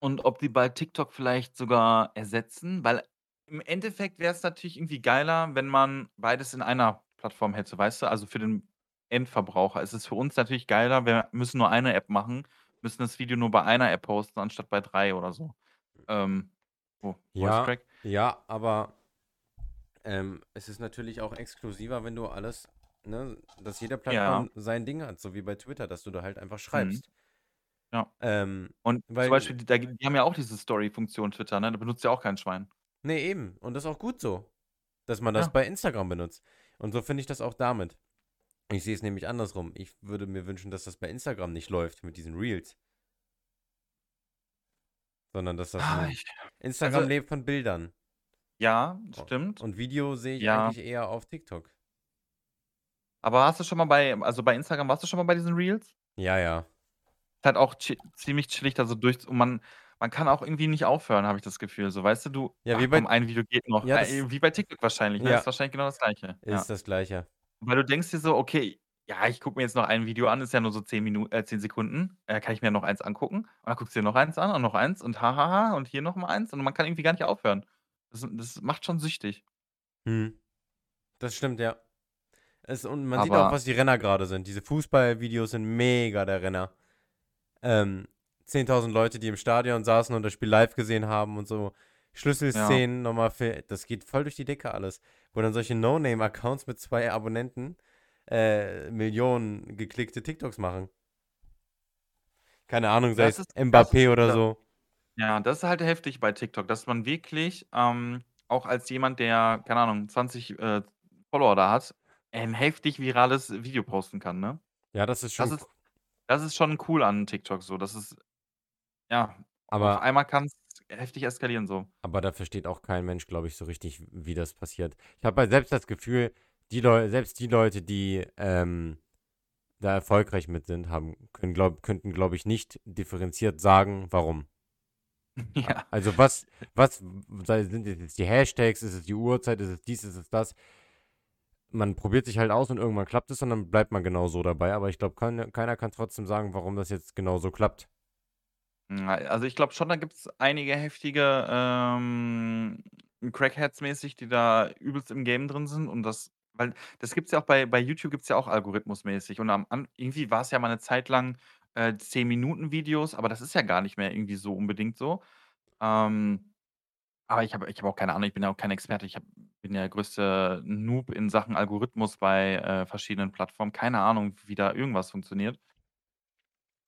und ob die bald TikTok vielleicht sogar ersetzen, weil im Endeffekt wär's natürlich irgendwie geiler, wenn man beides in einer Plattform hätte, weißt du? Also, für den Endverbraucher ist es für uns natürlich geiler, wir müssen nur eine App machen, müssen das Video nur bei einer App posten, anstatt bei 3 oder so. Ähm, oh,
Ja, ja, aber ähm, es ist natürlich auch exklusiver, wenn du alles ne, dass jede
Ja.
Plattform sein Ding hat, so wie bei Twitter, dass du da halt einfach
Mhm. Ja.
Ähm,
Und
weil
zum Beispiel, die da die haben ja auch diese Story-Funktion Twitter, ne? Da benutzt ja auch kein Schwein.
Ne, eben. Und das ist auch gut so, dass man das
Ja.
bei Instagram benutzt. Und so finde ich das auch damit. Ich sehe es nämlich andersrum. Ich würde mir wünschen, dass das bei Instagram nicht läuft mit diesen Reels. Sondern dass das
Ah, ich
Instagram
also
lebt von Bildern.
Ja, stimmt.
und Video sehe ich
Ja.
eigentlich eher auf TikTok.
Aber hast du schon mal bei also, bei Instagram warst du schon mal bei diesen Reels?
Ja, ja.
Ist halt auch chi ziemlich chillig, da so durch und man man kann auch irgendwie nicht aufhören, habe ich das Gefühl, so, weißt du, du:
Ja, wie
„Ach
bei
komm, ein Video geht noch.“
ja,
Äh, wie bei TikTok wahrscheinlich, ne?
Ja.
Ist wahrscheinlich genau das Gleiche, ja.
Ist das Gleiche.
Weil du denkst dir so: „Okay, ja, ich gucke mir jetzt noch ein Video an, ist ja nur so 10 Minu äh, 10 Sekunden. Äh, kann ich mir noch eins angucken?“ Und dann guckst du dir noch eins an und noch eins und ha, ha, ha und hier noch mal eins und man kann irgendwie gar nicht aufhören. Das das macht schon süchtig.
Mhm. Das stimmt, ja. Es und man sieht auch,
Aber
was die Renner grade sind. Diese Fußballvideos sind mega der Renner. Ähm, 10.000 Leute, die im Stadion saßen und das Spiel live gesehen haben und so
Ja.
Schlüsselszenen noch mal für das geht voll durch die Decke alles. Wo dann solche No-Name-Accounts mit 2 Abonnenten, äh, Millionen geklickte TikToks machen. Keine Ahnung, sei
Das
es
ist das
Mbappé
ist
oder
ja
so.
ja, das ist halt heftig bei TikTok, dass man wirklich, ähm, auch als jemand, der, keine Ahnung, 20, äh, Follower da hat, ein heftig virales Video posten kann, ne?
Ja, das ist
Das
schon
ist
co
das ist schon cool an TikTok so. Das ist ja, auf
Aber
einmal kann's heftig eskalieren so.
aber da versteht auch kein Mensch, glaube ich, so richtig, wie das passiert. Ich habe halt selbst das Gefühl, die Leu selbst die Leute, die, ähm, da erfolgreich mit sind, haben können glaub könnten, glaube ich, nicht differenziert sagen, warum. *laughs*
Ja.
Also was, was sei- sind jetzt die Hashtags, ist es die Uhrzeit, ist es dies, ist es das? Man probiert sich halt aus und irgendwann klappt es und dann bleibt man genau so dabei. Aber ich glaube, kein, keiner kann trotzdem sagen, warum das jetzt genau so klappt.
Na, also ich glaube schon, da gibt's einige heftige, ähm, Crackheads-mäßig, die da übelst im Game drin sind und das weil das gibt's ja auch bei bei YouTube gibt's ja auch algorithmusmäßig und am irgendwie war's ja mal 'ne Zeit lang, äh, 10 Minuten Videos, aber das ist ja gar nicht mehr irgendwie so unbedingt so. Ähm, aber ich habe ich habe auch keine Ahnung, ich bin ja auch kein Experte. Ich habe bin der größte Noob in Sachen Algorithmus bei, äh, verschiedenen Plattformen. Keine Ahnung, wie da irgendwas funktioniert.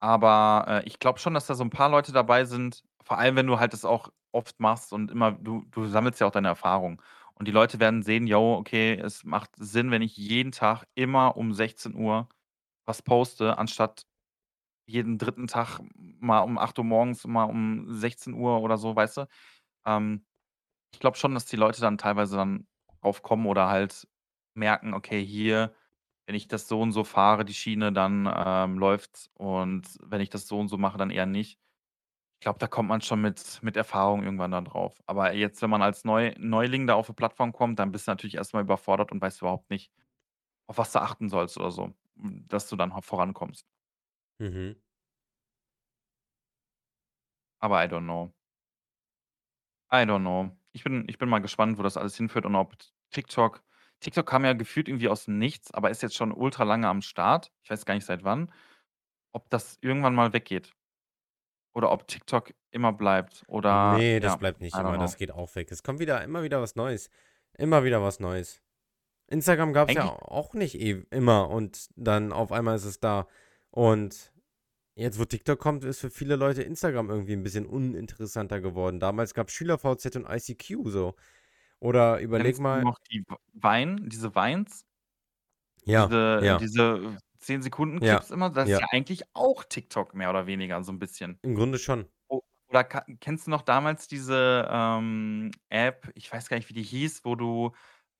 Aber, äh, ich glaube schon, dass da so 'n paar Leute dabei sind vor allem, wenn du halt das auch oft machst und immer du du sammelst ja auch deine Erfahrung. Und die Leute werden sehen: „Jo, okay, es macht Sinn, wenn ich jeden Tag immer um 16:00 was poste, anstatt jeden 3. Tag mal um 8:00 morgens, mal um 16:00 oder so“, weißt du? Ähm, ich glaube schon, dass die Leute dann teilweise dann drauf kommen oder halt merken: „Okay, hier, wenn ich das so und so fahre, die Schiene, dann, ähm, läuft's und wenn ich das so und so mache, dann eher nicht.“ Ich glaube, da kommt man schon mit mit Erfahrung irgendwann dann drauf. Aber jetzt, wenn man als Neu Neuling da auf 'ne Plattform kommt, dann bist du natürlich erst mal überfordert und weißt überhaupt nicht, auf was du achten sollst oder so, dass du dann vorankommst.
Mhm.
Aber I don't know. I don't know. Ich bin ich bin mal gespannt, wo das alles hinführt und ob TikTok TikTok kam ja gefühlt irgendwie aus dem Nichts, aber ist jetzt schon ultra lange am Start. Ich weiß gar nicht seit wann. Ob das irgendwann mal weggeht. Oder ob TikTok immer bleibt oder
Ne,
ja,
das bleibt nicht
I don't
immer,
know.
das geht auch weg. Es kommt wieder immer wieder was Neues. Immer wieder was Neues. Instagram gab's ja
Eigentlich
auch nicht e immer und dann auf einmal ist es da. Und jetzt, wo TikTok kommt, ist für viele Leute Instagram irgendwie 'n bisschen uninteressanter geworden. Damals gab's SchülerVZ und ICQ so. Oder überleg
Kennst du
mal
noch die Vine diese Vines?
Ja,
Diese
ja.
diese 10 Sekunden
Ja,
Clips immer, das ist
ja.
ja eigentlich auch TikTok mehr oder weniger so 'n bisschen.
Im Grunde schon.
O oder ka kennst du noch damals diese, ähm, App, ich weiß gar nicht, wie die hieß, wo du,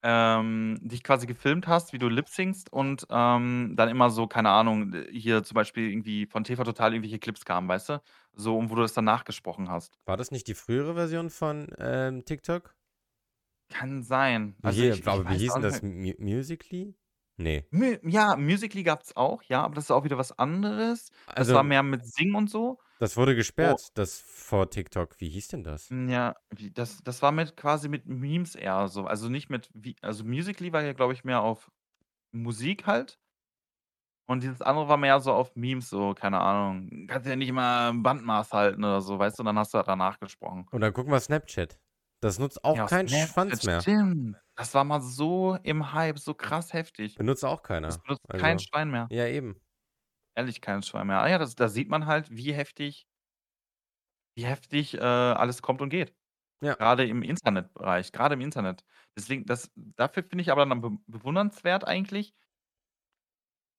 ähm, dich quasi gefilmt hast, wie du lip-syncst und, ähm, dann immer so, keine Ahnung, hier zum Beispiel irgendwie von TV Total irgendwelche Clips kamen, weißt du? So und wo du das dann nachgesprochen hast.
War das nicht die frühere Version von, ähm, TikTok?
Kann sein. Also,
hie
ich ich
aber wie
weiß
hieß
auch
denn
nicht
das? Mu Musical.ly? Ne.
Mu ja, Musical.ly gab's auch, ja, aber das ist auch wieder was anderes. Das war
Also
mehr mit Singen und so.
Das wurde
O
gesperrt, das vor TikTok. Wie hieß denn das?
Hm, ja, wie das das war mit quasi mit Memes eher so. Also, nicht mit wie also, Musical.ly war ja, glaube ich, mehr auf Musik halt. Und dieses andere war mehr so auf Memes, so, keine Ahnung. Kannst ja nicht immer Bandmaß halten oder so, weißt du? Und dann hast du halt danach gesprochen.
Und dann guck mal Snapchat. Das nutzt auch
Ja,
kein
Snapchat,
Schwanz mehr.
stimmt. Das war mal so im Hype, so krass heftig.
Benutzt auch
Das
keiner.
benutzt kein
Also
Schwein mehr.
ja, eben.
Ehrlich, kein Schwein mehr. Ah ja, das da sieht man halt, wie heftig wie heftig, äh, alles kommt und geht.
Ja.
Grade im Internetbereich, grade im Internet. Deswegen, das dafür finde ich aber dann be bewundernswert eigentlich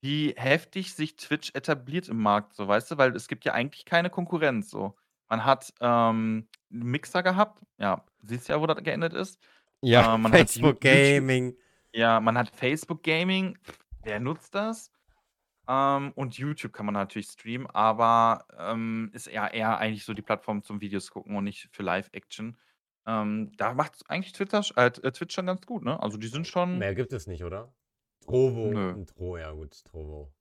wie heftig sich Twitch etabliert im Markt, so, weißt du? Weil es gibt ja eigentlich keine Konkurrenz so. Man hat, ähm, Mixer gehabt, ja, siehst ja, wo das geendet ist.
Ja,
man hat Ju
Facebook
YouTube
Gaming.
ja, man hat Facebook Gaming, wer nutzt das? Ähm, und YouTube kann man natürlich streamen, aber, ähm, ist eher eher eigentlich so die Plattform zum Videos gucken und nicht für Live-Action. Ähm, da macht's eigentlich Twitter sch äh, Twitch schon ganz gut, ne? Also, die sind schon
Mehr gibt es nicht, oder? Trovo
Nö.
Tro ja gut, Trovo.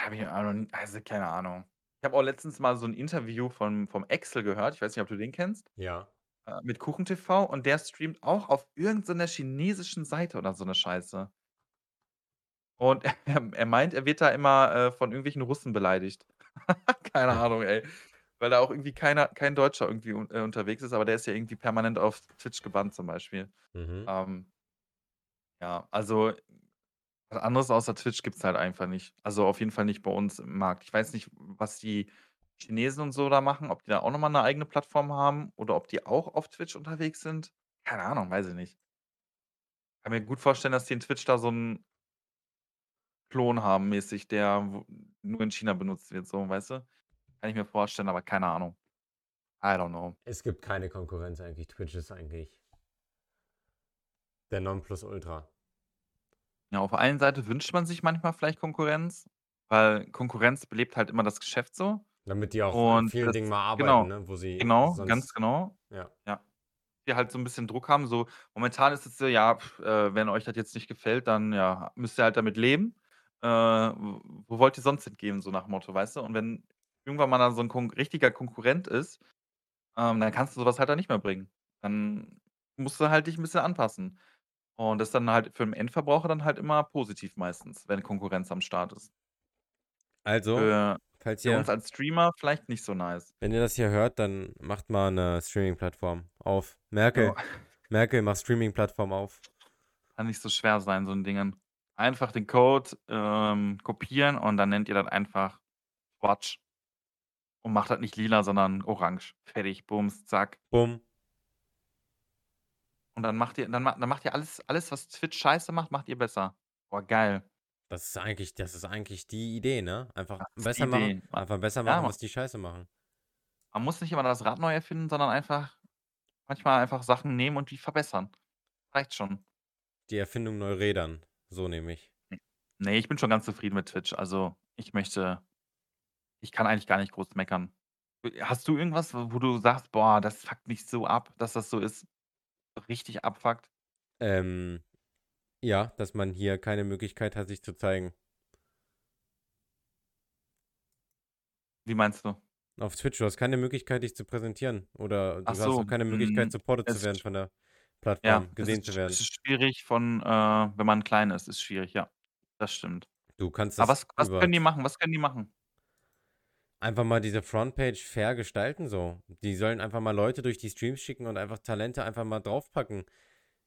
Habe ich auch also, keine Ahnung. Ich habe auch letztens mal so 'n Interview von vom Exel gehört. Ich weiß nicht, ob du den kennst?
Ja.
Äh, mit KuchenTV und der streamt auch auf irgend so 'ner chinesischen Seite oder so 'ne Scheiße. Und *laughs* er er meint, er wird da immer, äh, von irgendwelchen Russen beleidigt. *laughs* Keine *laughs* Ahnung, ey. Weil da auch irgendwie keiner kein Deutscher irgendwie un äh, unterwegs ist, aber der ist ja irgendwie permanent auf Twitch gebannt zum Beispiel.
Mhm.
Ähm ja, also, was anderes außer Twitch gibt's halt einfach nicht. Also, auf jeden Fall nicht bei uns im Markt. Ich weiß nicht, was die Chinesen und so da machen, ob die da auch noch mal 'ne eigene Plattform haben oder ob die auch auf Twitch unterwegs sind. Keine Ahnung, weiß ich nicht. Kann mir gut vorstellen, dass die in Twitch da so 'n Klon haben mäßig, der w nur in China benutzt wird, so, weißt du? Kann ich mir vorstellen, aber keine Ahnung. I don't know.
Es gibt keine Konkurrenz eigentlich. Twitch ist eigentlich der Nonplusultra.
Ja, auf der einen Seite wünscht man sich manchmal vielleicht Konkurrenz, weil Konkurrenz belebt halt immer das Geschäft so.
Damit die auch an
Und
vielen
das
Dingen mal arbeiten,
genau,
ne, wo sie
genau, ganz
sonst
genau.
ja.
Ja. Wir halt so 'n bisschen Druck haben, so momentan ist es so: „Ja, äh, wenn euch das jetzt nicht gefällt, dann, ja, müsst ihr halt damit leben. Äh, wo wollt ihr sonst hingehen?“ So nach Motto, weißt du? Und wenn irgendwann mal dann so 'n Kon richtiger Konkurrent ist, ähm, dann kannst du so was halt dann nicht mehr bringen. Dann musst du halt dich 'n bisschen anpassen. Und das ist dann halt für 'n Endverbraucher dann halt immer positiv meistens, wenn Konkurrenz am Start ist.
Also,
Für
falls
für uns als Streamer vielleicht nicht so nice.
wenn ihr das hier hört, dann macht mal 'ne Streaming-Plattform auf.
Ja. *laughs*
Merkel, Merkel, mach Streaming-Plattform auf.
Kann nicht so schwer sein, so 'n Dingen. Einfach den Code, ähm, kopieren und dann nennt ihr das einfach Twatch. Und macht das nicht lila, sondern orange. Fertig, bums, zack.
Bumm.
Und dann macht ihr dann ma dann macht ihr alles alles, was Twitch scheiße macht, macht ihr besser. Boah, geil.
Das ist eigentlich das ist eigentlich die Idee, ne? Einfach besser machen
Idee.
Einfach besser
ja,
machen,
ma
was die scheiße machen.
Man muss nicht immer das Rad neu erfinden, sondern einfach manchmal einfach Sachen nehmen und die verbessern. Reicht schon.
Die Erfindung neu rädern, so nämlich.
Hm, ne, ich bin schon ganz zufrieden mit Twitch. Also, ich möchte ich kann eigentlich gar nicht groß meckern. Äh, hast du irgendwas, wo wo du sagst: „Boah, das fuckt mich so ab, dass das so ist?“ Richtig abfuckt?
Ähm, ja, dass man hier keine Möglichkeit hat, sich zu zeigen.
Wie meinst du?
Auf Twitch, du hast keine Möglichkeit, dich zu präsentieren oder du
Ach
hast
so,
auch keine Möglichkeit,
hm,
supported zu werden von der
Ja,
Plattform,
es
gesehen
ist
zu werden.
es ist schwierig von äh, wenn man klein ist, ist schwierig, ja. Das stimmt.
Du kannst
Aber
das
was was
über
können die machen? Was können die machen?
Einfach mal diese Frontpage fair gestalten so. Die sollen einfach mal Leute durch die Streams schicken und einfach Talente einfach mal draufpacken.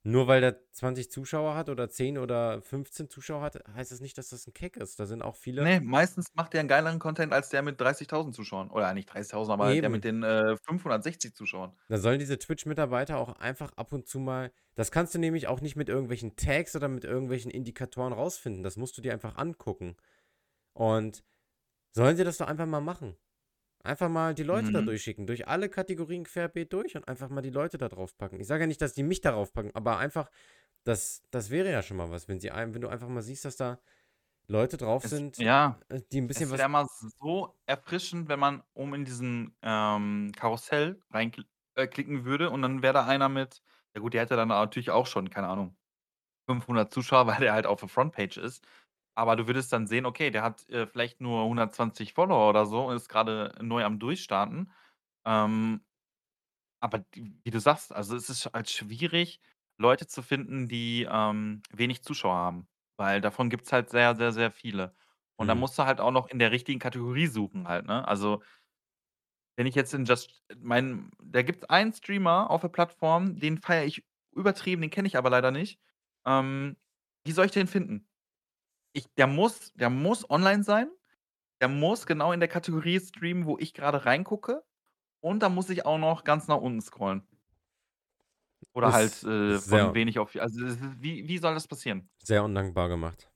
Nur weil der 20 Zuschauer hat oder 10 oder 15 Zuschauer hat, heißt das nicht, dass das 'n Kick ist. Da sind auch viele
Ne, meistens macht der 'n geileren Content als der mit 30.000 Zuschauern. Oder nicht 30.000, aber der mit
Eben.
den, äh, 560 Zuschauern.
Da sollen diese Twitch-Mitarbeiter auch einfach ab und zu mal das kannst du nämlich auch nicht mit irgendwelchen Tags oder mit irgendwelchen Indikatoren rausfinden. Das musst du dir einfach angucken. Und sollen sie das doch einfach mal machen. Einfach mal die Leute da
Mhm.
durchschicken, durch alle Kategorien querbeet durch und einfach mal die Leute da draufpacken. Ich sage ja nicht, dass die mich darauf packen, aber einfach, das das wäre ja schon mal was, wenn sie ein wenn du einfach mal siehst, dass da Leute drauf
Es
sind,
ja,
äh, die 'n bisschen
es
was
wäre mal so erfrischend, wenn man oben in diesen, ähm, Karussell reinkl äh, würde und dann wäre da einer mit ja gut, der hätte dann natürlich auch schon, keine Ahnung, 500 Zuschauer, *laughs* weil der halt auf der Frontpage ist. Aber du würdest dann sehen, okay, der hat, äh, vielleicht nur 120 Follower oder so und ist grade neu am Durchstarten. Ähm aber d wie du sagst, also, es ist halt schwierig, Leute zu finden, die, ähm, wenig Zuschauer haben, weil davon gibt's halt sehr, sehr, sehr viele. Und dann
Mhm.
musst du halt auch noch in der richtigen Kategorie suchen halt, ne? Also wenn ich jetzt in Just mein da gibt's einen Streamer auf der Plattform, den feiere ich übertrieben, den kenne ich aber leider nicht. Ähm, wie soll ich den finden? Ich der muss der muss online sein. Der muss genau in der Kategorie streamen, wo ich grade reingucke. Und dann muss ich auch noch ganz nach unten scrollen. Oder halt,
Ist
äh,
ist
von wenig auf also, wie wie soll das passieren?
sehr undankbar gemacht.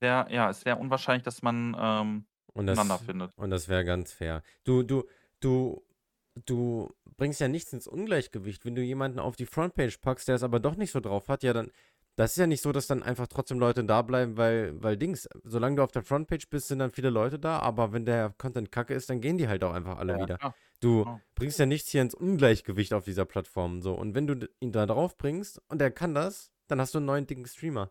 Sehr ja, es wäre unwahrscheinlich, dass man, ähm,
Und das
findet.
und das wäre ganz fair. Du du du du bringst ja nichts ins Ungleichgewicht. Wenn du jemanden auf die Frontpage packst, der es aber doch nicht so drauf hat, ja, dann das ist ja nicht so, dass dann einfach trotzdem Leute da bleiben, weil weil Dings solange du auf der Frontpage bist, sind dann viele Leute da, aber wenn der Content Kacke ist, dann gehen die halt auch einfach alle
Ja,
wieder.
klar.
Du
Genau.
bringst ja nichts hier ins Ungleichgewicht auf dieser Plattform so. Und wenn du ihn da drauf bringst und der kann das, dann hast du 'n neuen dicken Streamer.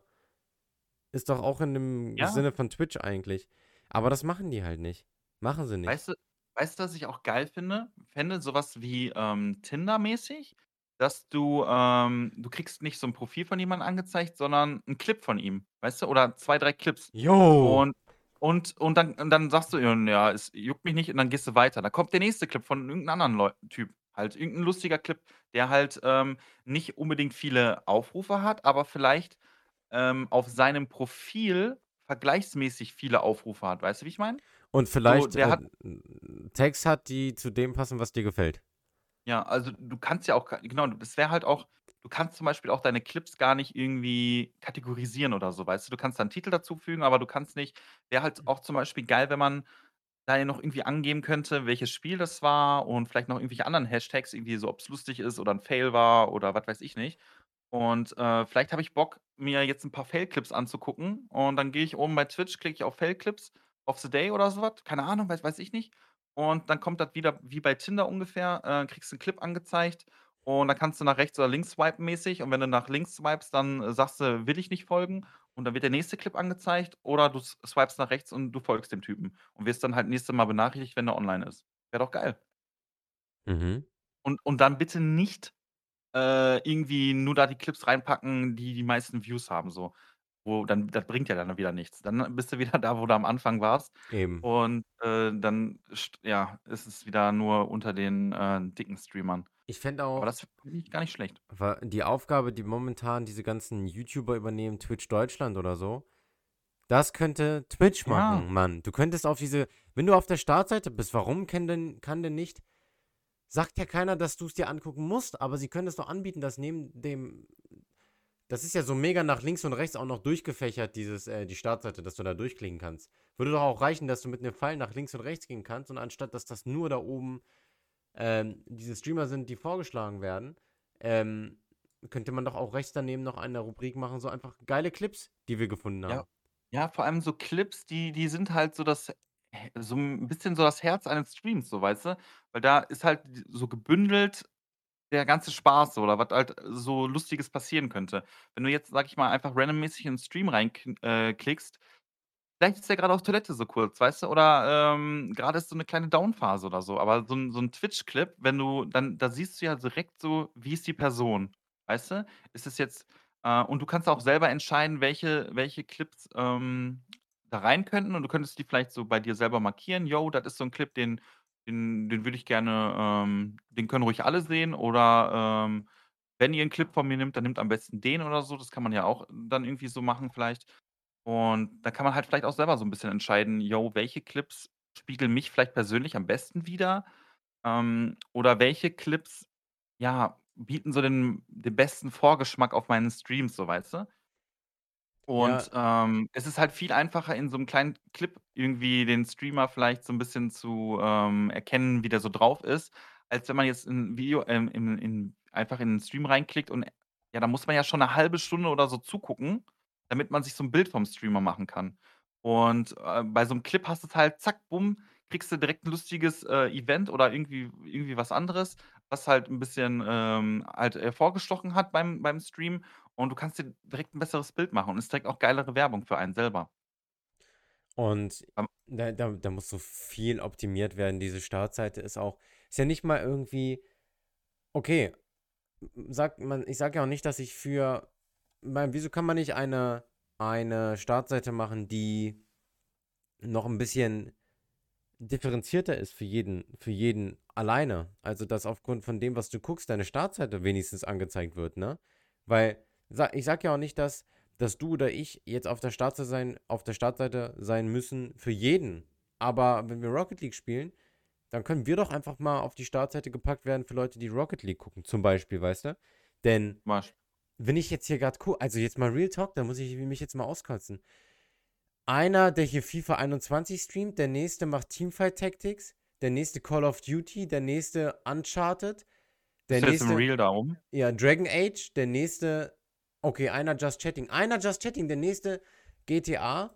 Ist doch auch in dem
Ja.
Sinne von Twitch eigentlich. Aber das machen die halt nicht. Machen sie nicht.
Weißt du weißt du, was ich auch geil finde fände? So was wie, ähm, Tinder-mäßig, dass du, ähm du kriegst nicht so 'n Profil von jemandem angezeigt, sondern 'n Clip von ihm, weißt du? Oder 2, 3 Clips.
Jo.
Und und und dann und dann sagst du: „Ja, es juckt mich nicht“, und dann gehst du weiter. Dann kommt der nächste Clip von irgend 'nem anderen Leu Typ. Halt irgend 'n lustiger Clip, der halt, ähm, nicht unbedingt viele Aufrufe hat, aber vielleicht, ähm, auf seinem Profil vergleichsmäßig viele Aufrufe hat. Weißt du, wie ich meine?
Und
So,
vielleicht,
der
äh,
hat
Tags hat, die zu dem passen, was dir gefällt.
Ja, also, du kannst ja auch ka genau, das wäre halt auch du kannst zum Beispiel auch deine Clips gar nicht irgendwie kategorisieren oder so, weißt du? Du kannst da 'n Titel dazufügen, aber du kannst nicht wäre halt auch zum Beispiel geil, wenn man da ja noch irgendwie angeben könnte, welches Spiel das war und vielleicht noch irgendwelche anderen Hashtags, irgendwie so, ob's lustig ist oder 'n Fail war oder was weiß ich nicht. Und, äh, vielleicht habe ich Bock, mir jetzt 'n paar Fail-Clips anzugucken und dann gehe ich oben bei Twitch, klicke ich auf Fail-Clips of the Day oder so was, keine Ahnung, weiß weiß ich nicht. Und dann kommt das wieder wie bei Tinder ungefähr, äh, kriegst 'n Clip angezeigt und dann kannst du nach rechts oder links swipen mäßig und wenn du nach links swipest, dann, äh, sagst du: „Will ich nicht folgen“ und dann wird der nächste Clip angezeigt oder du s swipest nach rechts und du folgst dem Typen und wirst dann halt nächste Mal benachrichtigt, wenn der online ist. Wäre doch geil.
Mhm.
Und und dann bitte nicht, äh, irgendwie nur da die Clips reinpacken, die die meisten Views haben so. Wo dann das bringt ja dann wieder nichts. Dann bist du wieder da, wo du am Anfang warst
Eben.
und, äh, dann st ja, ist es wieder nur unter den, äh, dicken Streamern.
Ich fände
Aber
auch
das finde ich gar nicht schlecht.
wa die Aufgabe, die momentan diese ganzen YouTuber übernehmen, Twitch Deutschland oder so, das könnte Twitch
Ja.
machen, Mann. Du könntest auf diese wenn du auf der Startseite bist, warum kann denn kann denn nicht sagt ja keiner, dass du's dir angucken musst, aber sie können es doch anbieten, dass neben dem das ist ja so mega nach links und rechts auch noch durchgefächert, dieses äh, die Startseite, dass du da durchklicken kannst. Würde doch auch reichen, dass du mit 'nem Pfeil nach links und rechts gehen kannst und anstatt, dass das nur da oben, ähm, diese Streamer sind, die vorgeschlagen werden, ähm, könnte man doch auch rechts daneben noch eine Rubrik machen, so einfach geile Clips, die wir gefunden
Ja.
haben.
Ja, vor allem so Clips, die die sind halt so das so 'n bisschen so das Herz eines Streams, so, weißt du? Weil da ist halt so gebündelt der ganze Spaß oder was halt so Lustiges passieren könnte. Wenn du jetzt, sage ich mal, einfach randommäßig in 'n Stream rein k äh, vielleicht ist der grade auf Toilette so kurz, weißt du? Oder, ähm, grade ist so 'ne kleine Down-Phase oder so. Aber so 'n so 'n Twitch-Clip, wenn du dann da siehst du ja direkt so, wie ist die Person, weißt du? Ist es jetzt äh, und du kannst auch selber entscheiden, welche welche Clips, ähm, da rein könnten und du könntest die vielleicht so bei dir selber markieren: „Jo, das ist so 'n Clip, den den den würde ich gerne ähm, den können ruhig alle sehen“ oder, ähm: „Wenn ihr 'n Clip von mir nimmt, dann nehmt am besten den“ oder so. Das kann man ja auch dann irgendwie so machen vielleicht. Und da kann man halt vielleicht auch selber so 'n bisschen entscheiden: „Jo, welche Clips spiegeln mich vielleicht persönlich am besten wider?“ Ähm, oder welche Clips, ja, bieten so den den besten Vorgeschmack auf meinen Streams so, weißt du?
Ja.
Und, ähm, es ist halt viel einfacher, in so 'nem kleinen Clip irgendwie den Streamer vielleicht so 'n bisschen zu, ähm, erkennen, wie der so drauf ist, als wenn man jetzt 'n Video, ähm, in in einfach in 'n Stream reinklickt und ja, da muss man ja schon 'ne 1/2 Stunde oder so zugucken, damit man sich so 'n Bild vom Streamer machen kann. Und, äh, bei so 'nem Clip hast du's halt zack, bumm, kriegst du direkt 'n lustiges, äh, Event oder irgendwie irgendwie was anderes, was halt 'n bisschen, ähm, halt hervorgestochen hat beim beim Stream und du kannst dir direkt 'n besseres Bild machen und ist direkt auch geilere Werbung für einen selber.
Und da da da muss so viel optimiert werden. Diese Startseite ist auch ist ja nicht mal irgendwie okay, sagt man ich sage ja auch nicht, dass ich für mein wieso kann man nicht eine eine Startseite machen, die noch 'n bisschen differenzierter ist für jeden für jeden alleine? Also, dass aufgrund von dem, was du guckst, deine Startseite wenigstens angezeigt wird, ne? Weil ich sage ja auch nicht, dass dass du oder ich jetzt auf der Startseite sein auf der Startseite sein müssen für jeden. Aber wenn wir Rocket League spielen, dann können wir doch einfach mal auf die Startseite gepackt werden für Leute, die Rocket League gucken, zum Beispiel, weißt du? Denn
Masch
wenn ich jetzt hier grad gu also, jetzt mal Real Talk, da muss ich mich jetzt mal auskotzen. Einer, der hier FIFA 21 streamt, der nächste macht Teamfight Tactics, der nächste Call of Duty, der nächste Uncharted, der
im
nächste
Real darum?
ja, Dragon Age, der nächste okay, einer Just Chatting. Einer Just Chatting, der nächste GTA.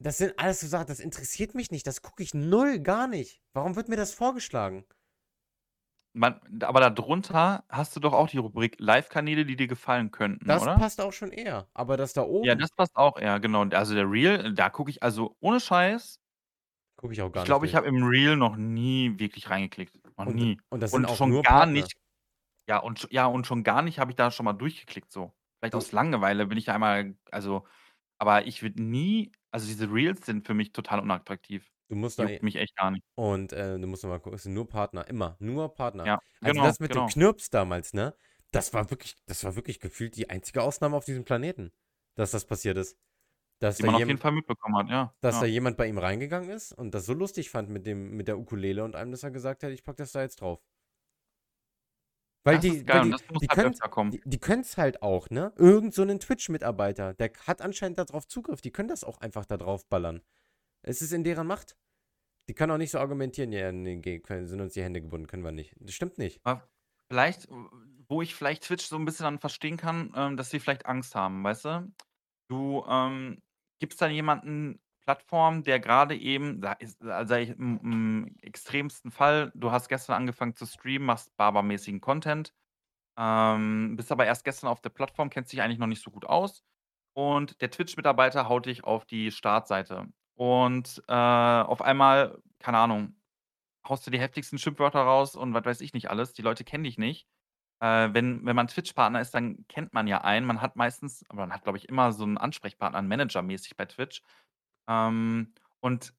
Das sind alles so Sachen, das interessiert mich nicht. Das gucke ich null, gar nicht. Warum wird mir das vorgeschlagen?
Man aber da drunter hast du doch auch die Rubrik Live-Kanäle, die dir gefallen könnten,
Das
oder?
passt auch schon eher, aber das da
Ja,
oben
das passt auch eher, genau. Also, der Real, da gucke ich also, ohne Scheiß
Gucke ich auch
ich
gar nicht
glaube, ich habe im Real noch nie wirklich reingeklickt. Noch
Und
nie.
und das sind
Und
auch
schon
nur
gar
Partner.
nicht ja, und ja, und schon gar nicht habe ich da schon mal durchgeklickt so. Vielleicht aus Langeweile bin ich da einmal also, aber ich würde nie also, diese Reels sind für mich total unattraktiv.
Du musst da
Juckt
e
mich echt gar nicht.
und, äh, du musst noch mal gucken, es sind nur Partner, immer, nur Partner.
Ja,
Also,
genau,
das mit dem
genau.
Knirps damals, ne? Das war wirklich das war wirklich gefühlt die einzige Ausnahme auf diesem Planeten, dass das passiert ist. Dass
Die
da
man auf jeden Fall mitbekommen hat, ja,
dass da
ja.
jemand bei ihm reingegangen ist und das so lustig fand mit dem mit der Ukulele und einem, dass er gesagt hat: „Ich packe das da jetzt drauf.“ Weil
Das
die weil
geil und
die
das muss
die
halt
können's
öfter kommen.
die die können's halt auch, ne? Irgend so 'nen Twitch-Mitarbeiter, der hat anscheinend da drauf Zugriff. Die können das auch einfach da drauf ballern. Es ist in deren Macht. Die können auch nicht so argumentieren: „Ja, ne, können sind uns die Hände gebunden, können wir nicht.“ Das stimmt nicht.
Vielleicht, wo ich vielleicht Twitch so 'n bisschen dann verstehen kann, ähm, dass sie vielleicht Angst haben, weißt du? Du, ähm, gibst dann jemanden Plattform, der grade eben sa ist sage ich im im extremsten Fall, du hast gestern angefangen zu streamen, machst barbar-mäßigen Content, ähm, bist aber erst gestern auf der Plattform, kennst dich eigentlich noch nicht so gut aus und der Twitch-Mitarbeiter haut dich auf die Startseite. Und, äh, auf einmal, keine Ahnung, haust du die heftigsten Schimpfwörter raus und was weiß ich nicht alles. Die Leute kennen dich nicht. Äh, wenn wenn man Twitch-Partner ist, dann kennt man ja einen. Man hat meistens aber man hat, glaube ich, immer so 'n Ansprechpartner, 'n Manager mäßig bei Twitch. Ähm, und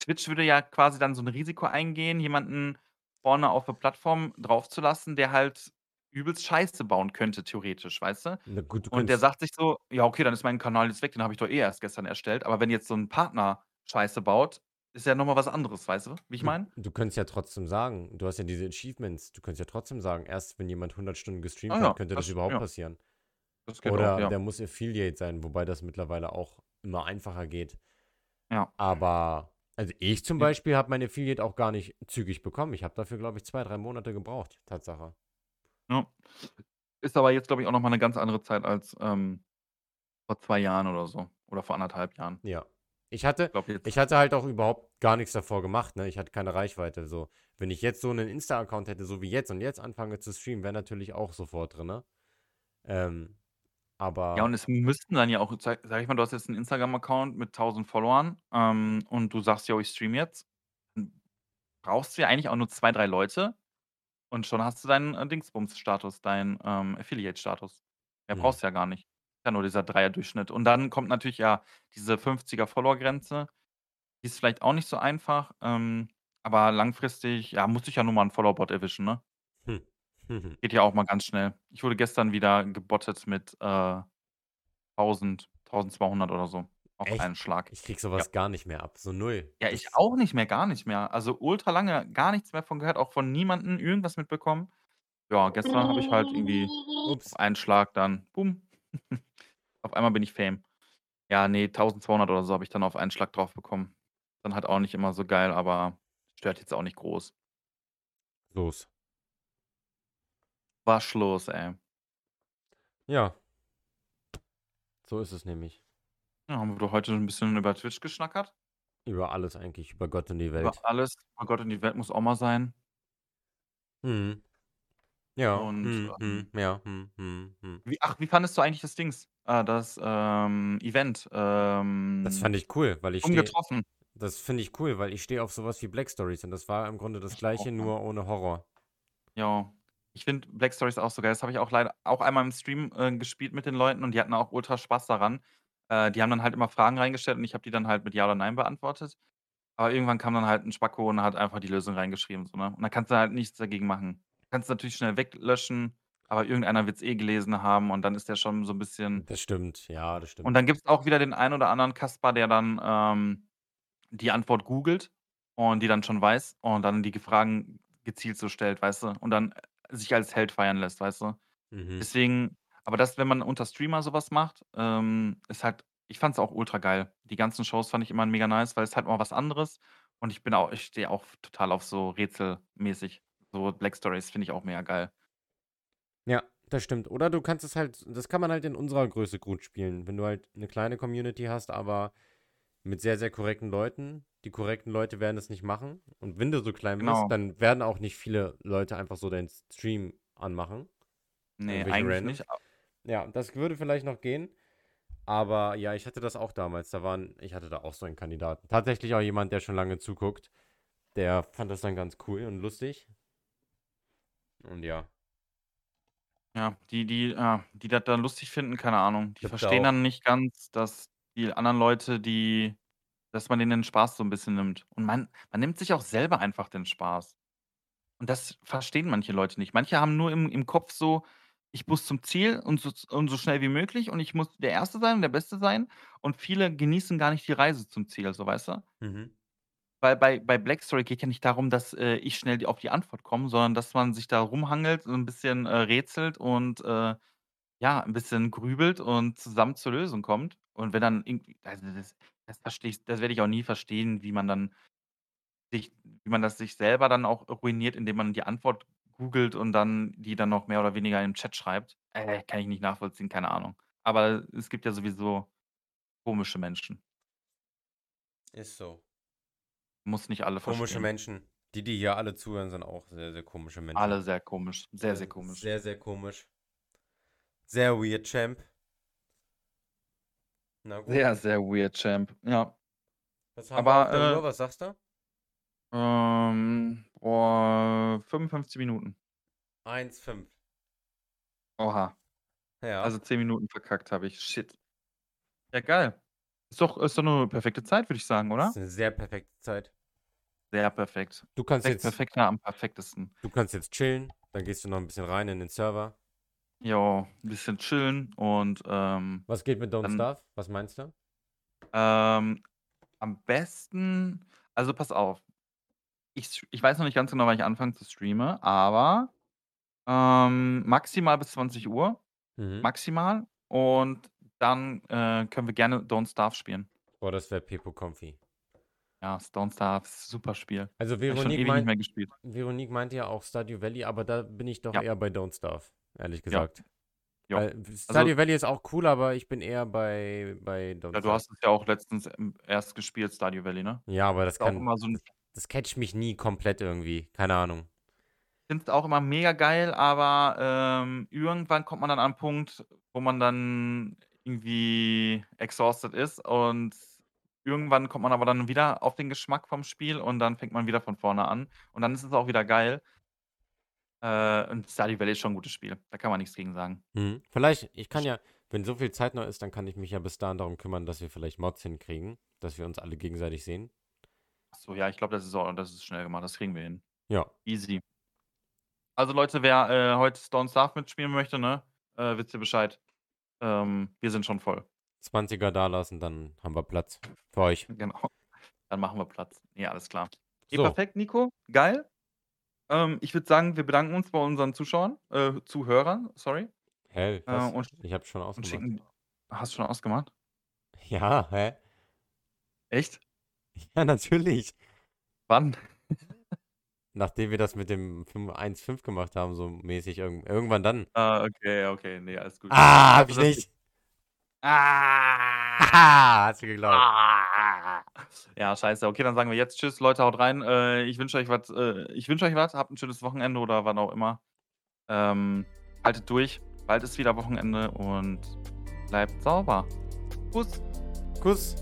Twitch würde ja quasi dann so 'n Risiko eingehen, jemanden vorne auf der Plattform draufzulassen, der halt übelst Scheiße bauen könnte theoretisch, weißt du?
Na gut, du
Und der
könntest
sagt sich so: „Ja, okay, dann ist mein Kanal jetzt weg, den habe ich doch eh erst gestern erstellt.“ Aber wenn jetzt so 'n Partner Scheiße baut, ist ja noch mal was anderes, weißt du, wie ich
Du
meine?
du könntest ja trotzdem sagen du hast ja diese Achievements, du könntest ja trotzdem sagen, erst wenn jemand 100 Stunden
Ah
gestreamt hat,
ja,
könnte das
das
überhaupt
ja.
passieren.
Das geht auch,
Oder
ja.
der muss Affiliate sein, wobei das mittlerweile auch immer einfacher geht.
Ja.
Aber also, ich zum Beispiel habe mein Affiliate auch gar nicht zügig bekommen. Ich habe dafür, glaube ich, 2, 3 Monate gebraucht, Tatsache.
Ja. Ist aber jetzt, glaube ich, auch noch mal 'ne ganz andere Zeit als, ähm, vor 2 Jahren oder so oder vor 1 1/2 Jahren.
Ja. Ich hatte
Ich jetzt
ich hatte halt auch überhaupt gar nix davor gemacht, ne? Ich hatte keine Reichweite so. Wenn ich jetzt so 'nen Insta-Account hätte, so wie jetzt und jetzt anfange zu streamen, wäre natürlich auch sofort drin. Ähm,
Ja,
aber
und es müssten dann ja auch sage sage ich mal, du hast jetzt 'n Instagram-Account mit 1.000 Followern, ähm, und du sagst: „Jo, ich streame jetzt.“ Hm, brauchst du ja eigentlich auch nur 2, 3 Leute und schon hast du deinen, äh, Dingsbums-Status, deinen, ähm, Affiliate-Status. Mehr
Mhm.
brauchst du ja gar nicht. Ist ja nur dieser Dreier-Durchschnitt. Und dann kommt natürlich ja diese 50er Follower-Grenze. Die ist vielleicht auch nicht so einfach, ähm, aber langfristig, ja, musst dich ja nur mal 'n Follower-Bot erwischen, ne?
Hm.
Geht ja auch mal ganz schnell. Ich wurde gestern wieder gebottet mit, äh, 1.000, 1.200 oder so auf
Echt?
einen Schlag.
Ich kriege so
Ja.
was gar nicht mehr ab, so 0.
Ja, ich
Das
auch nicht mehr, gar nicht mehr. Also, ultra lange gar nichts mehr von gehört, auch von niemandem irgendwas mitbekommen. Ja, gestern habe ich halt irgendwie auf
Ups.
einen Schlag dann bum. *laughs* Auf einmal bin ich Fame. Ja, ne, 1.200 oder so habe ich dann auf einen Schlag drauf bekommen. Dann halt auch nicht immer so geil, aber stört jetzt auch nicht groß.
Los.
Was los, ey?
Ja. So ist es nämlich.
Ja, haben wir doch heute 'n bisschen über Twitch geschnackert.
Über alles eigentlich, über Gott und die
Über
Welt.
alles. Über Gott und die Welt muss auch mal sein.
Mhm. Ja.
Und,
Mhm,
ähm
mhm, ja, mhm, mhm, mhm.
Wie ach, wie fandest du eigentlich das Dings, äh, das, ähm, Event,
Das
ähm
fand ich cool, weil ich
Ungetroffen?
das finde ich cool, weil ich stehe auf so was wie Black Stories und das war im Grunde das Gleiche, nur ohne Horror.
Ja. Ich finde Black Stories auch so geil. Das habe ich auch leider auch einmal im Stream, äh, gespielt mit den Leuten und die hatten auch ultra Spaß daran. Äh, die haben dann halt immer Fragen reingestellt und ich habe die dann halt mit Ja oder Nein beantwortet. Aber irgendwann kam dann halt 'n Spacko und hat einfach die Lösung reingeschrieben so, ne? Und dann kannst du halt nichts dagegen machen. Kannst natürlich schnell weglöschen, aber irgendeiner wird's eh gelesen haben und dann ist der schon so 'n bisschen
Das stimmt, ja, das
Und
stimmt.
dann gibt's auch wieder den einen oder anderen Kasper, der dann, ähm, die Antwort googelt und die dann schon weiß und dann die ge Fragen gezielt so stellt, weißt du? Und dann, sich als Held feiern lässt, weißt du?
Mhm.
Deswegen aber das, wenn man unter Streamer so was macht, ähm, ist halt ich fand's auch ultra geil. Die ganzen Shows fand ich immer mega nice, weil es halt mal was anderes und ich bin auch ich stehe auch total auf so rätselmäßig. So Black Stories finde ich auch mega geil.
Ja, das stimmt. Oder du kannst es halt das kann man halt in unserer Größe gut spielen, wenn du halt 'ne kleine Community hast, aber mit sehr, sehr korrekten Leuten. Die korrekten Leute werden das nicht machen und wenn du so klein bist,
Genau.
dann werden auch nicht viele Leute einfach so deinen Stream anmachen.
Ne,
Irgendwelche
eigentlich
Randoms.
nicht,
Ja, das würde vielleicht noch gehen, aber ja, ich hatte das auch damals. Da waren ich hatte da auch so einen Kandidaten. Tatsächlich auch jemand, der schon lange zuguckt. Der fand das dann ganz cool und lustig. Und ja.
Ja, die die ja, die das dann lustig finden, keine Ahnung. Die
Gibt's
verstehen
auch.
dann nicht ganz, dass die anderen Leute, die dass man denen den Spaß so 'n bisschen nimmt. Und man man nimmt sich auch selber einfach den Spaß. Und das verstehen manche Leute nicht. Manche haben nur im im Kopf so: „Ich muss zum Ziel und so und so schnell wie möglich und ich muss der Erste sein und der Beste sein.“ Und viele genießen gar nicht die Reise zum Ziel, so, weißt du?
Mhm.
Weil bei bei Black Story geht ja nicht darum, dass, äh, ich schnell auf die Antwort komme, sondern dass man sich da rumhangelt, so 'n bisschen, äh, rätselt und, äh, ja, 'n bisschen grübelt und zusammen zur Lösung kommt. Und wenn dann irgendwie also, das das verstehe ich das werde ich auch nie verstehen, wie man dann sich wie man das sich selber dann auch ruiniert, indem man die Antwort googelt und dann die dann noch mehr oder weniger im Chat schreibt. Äh, kann ich nicht nachvollziehen, keine Ahnung. Aber es gibt ja sowieso komische Menschen.
Ist so.
Muss nicht alle
Komische
verstehen.
Menschen. Die, die hier alle zuhören, sind auch sehr, sehr komische Menschen.
Alle sehr komisch. Sehr, sehr komisch.
Sehr, sehr komisch. Sehr weird, Champ. Na gut.
Sehr, sehr weird, Champ. Ja. Aber, äh?
Was sagst du?
Ähm, boah, 55 Minuten.
1,5.
Oha.
Ja.
Also 10 Minuten verkackt habe ich. Shit. Ja, geil. Ist doch, ist doch eine perfekte Zeit, würde ich sagen,
das
oder?
ist eine sehr perfekte Zeit.
Sehr perfekt.
Du kannst
Perfekt,
jetzt,
perfekter am perfektesten.
du kannst jetzt chillen. Dann gehst du noch ein bisschen rein in den Server.
Jo, ein bisschen chillen und ähm,
Was geht mit Don't
Dann-
Starve? Was meinst du?
ähm, am besten, also pass auf. Ich, ich weiß noch nicht ganz genau, wann ich anfange zu streamen, aber ähm, maximal bis 20 Uhr.
Mhm.
Maximal. Und dann äh, können wir gerne Don't Starve spielen.
Boah, das wäre Pepo Comfy.
Ja, Don't Starve ist ein super Spiel.
Also
Hab ich schon
Veronique,
ewig nicht
meint,
mehr gespielt.
Veronique meinte ja auch Stardew Valley, aber da bin ich doch
Ja.
eher bei Don't Starve, ehrlich gesagt.
Jo.
Weil Stardew Valley ist auch cool, aber ich bin eher bei, bei
Ja, du hast es ja auch letztens ähm, erst gespielt, Stardew Valley, ne?
Ja, aber das
auch
kann,
immer so ein,
das catcht mich nie komplett irgendwie. Keine Ahnung.
ich finde es auch immer mega geil, aber ähm, irgendwann kommt man dann an einen Punkt, wo man dann irgendwie exhausted ist und irgendwann kommt man aber dann wieder auf den Geschmack vom Spiel und dann fängt man wieder von vorne an und dann ist es auch wieder geil. Äh, und Stardew Valley ist schon ein gutes Spiel. Da kann man nichts gegen sagen.
Mhm. Vielleicht, ich kann ja, wenn so viel Zeit noch ist, dann kann ich mich ja bis dahin darum kümmern, dass wir vielleicht Mods hinkriegen, dass wir uns alle gegenseitig sehen.
Achso, ja, ich glaube, das ist auch, das ist schnell gemacht. Das kriegen wir hin.
Ja.
Easy. Also Leute, wer äh, heute Stone Starve mitspielen möchte, ne, äh, wisst ihr Bescheid. Ähm, wir sind schon voll.
20er da lassen, dann haben wir Platz für euch.
Genau. Dann machen wir Platz. Ja, alles klar.
So.
perfekt, Nico. Geil. Ähm, ich würde sagen, wir bedanken uns bei unseren Zuschauern, äh, Zuhörern, sorry.
Hä? Was?
und-
ich habe schon
Und
ausgemacht.
schicken. Hast du schon ausgemacht?
Ja, hä?
Echt? *laughs*
Ja, natürlich.
Wann? *laughs*
Nachdem wir das mit dem 1.5 gemacht haben, so mäßig irg irgendwann dann.
Ah, okay, okay. Nee, alles gut.
Ah, hab ich
das-
nicht.
Ah! *laughs*
Hast du geglaubt.
Ah. Ja, scheiße. Okay, dann sagen wir jetzt Tschüss, Leute, haut rein. Äh, ich wünsche euch was. Äh, ich wünsche euch was. Habt ein schönes Wochenende oder wann auch immer. Ähm, haltet durch. Bald ist wieder Wochenende und bleibt sauber. Kuss.
Kuss.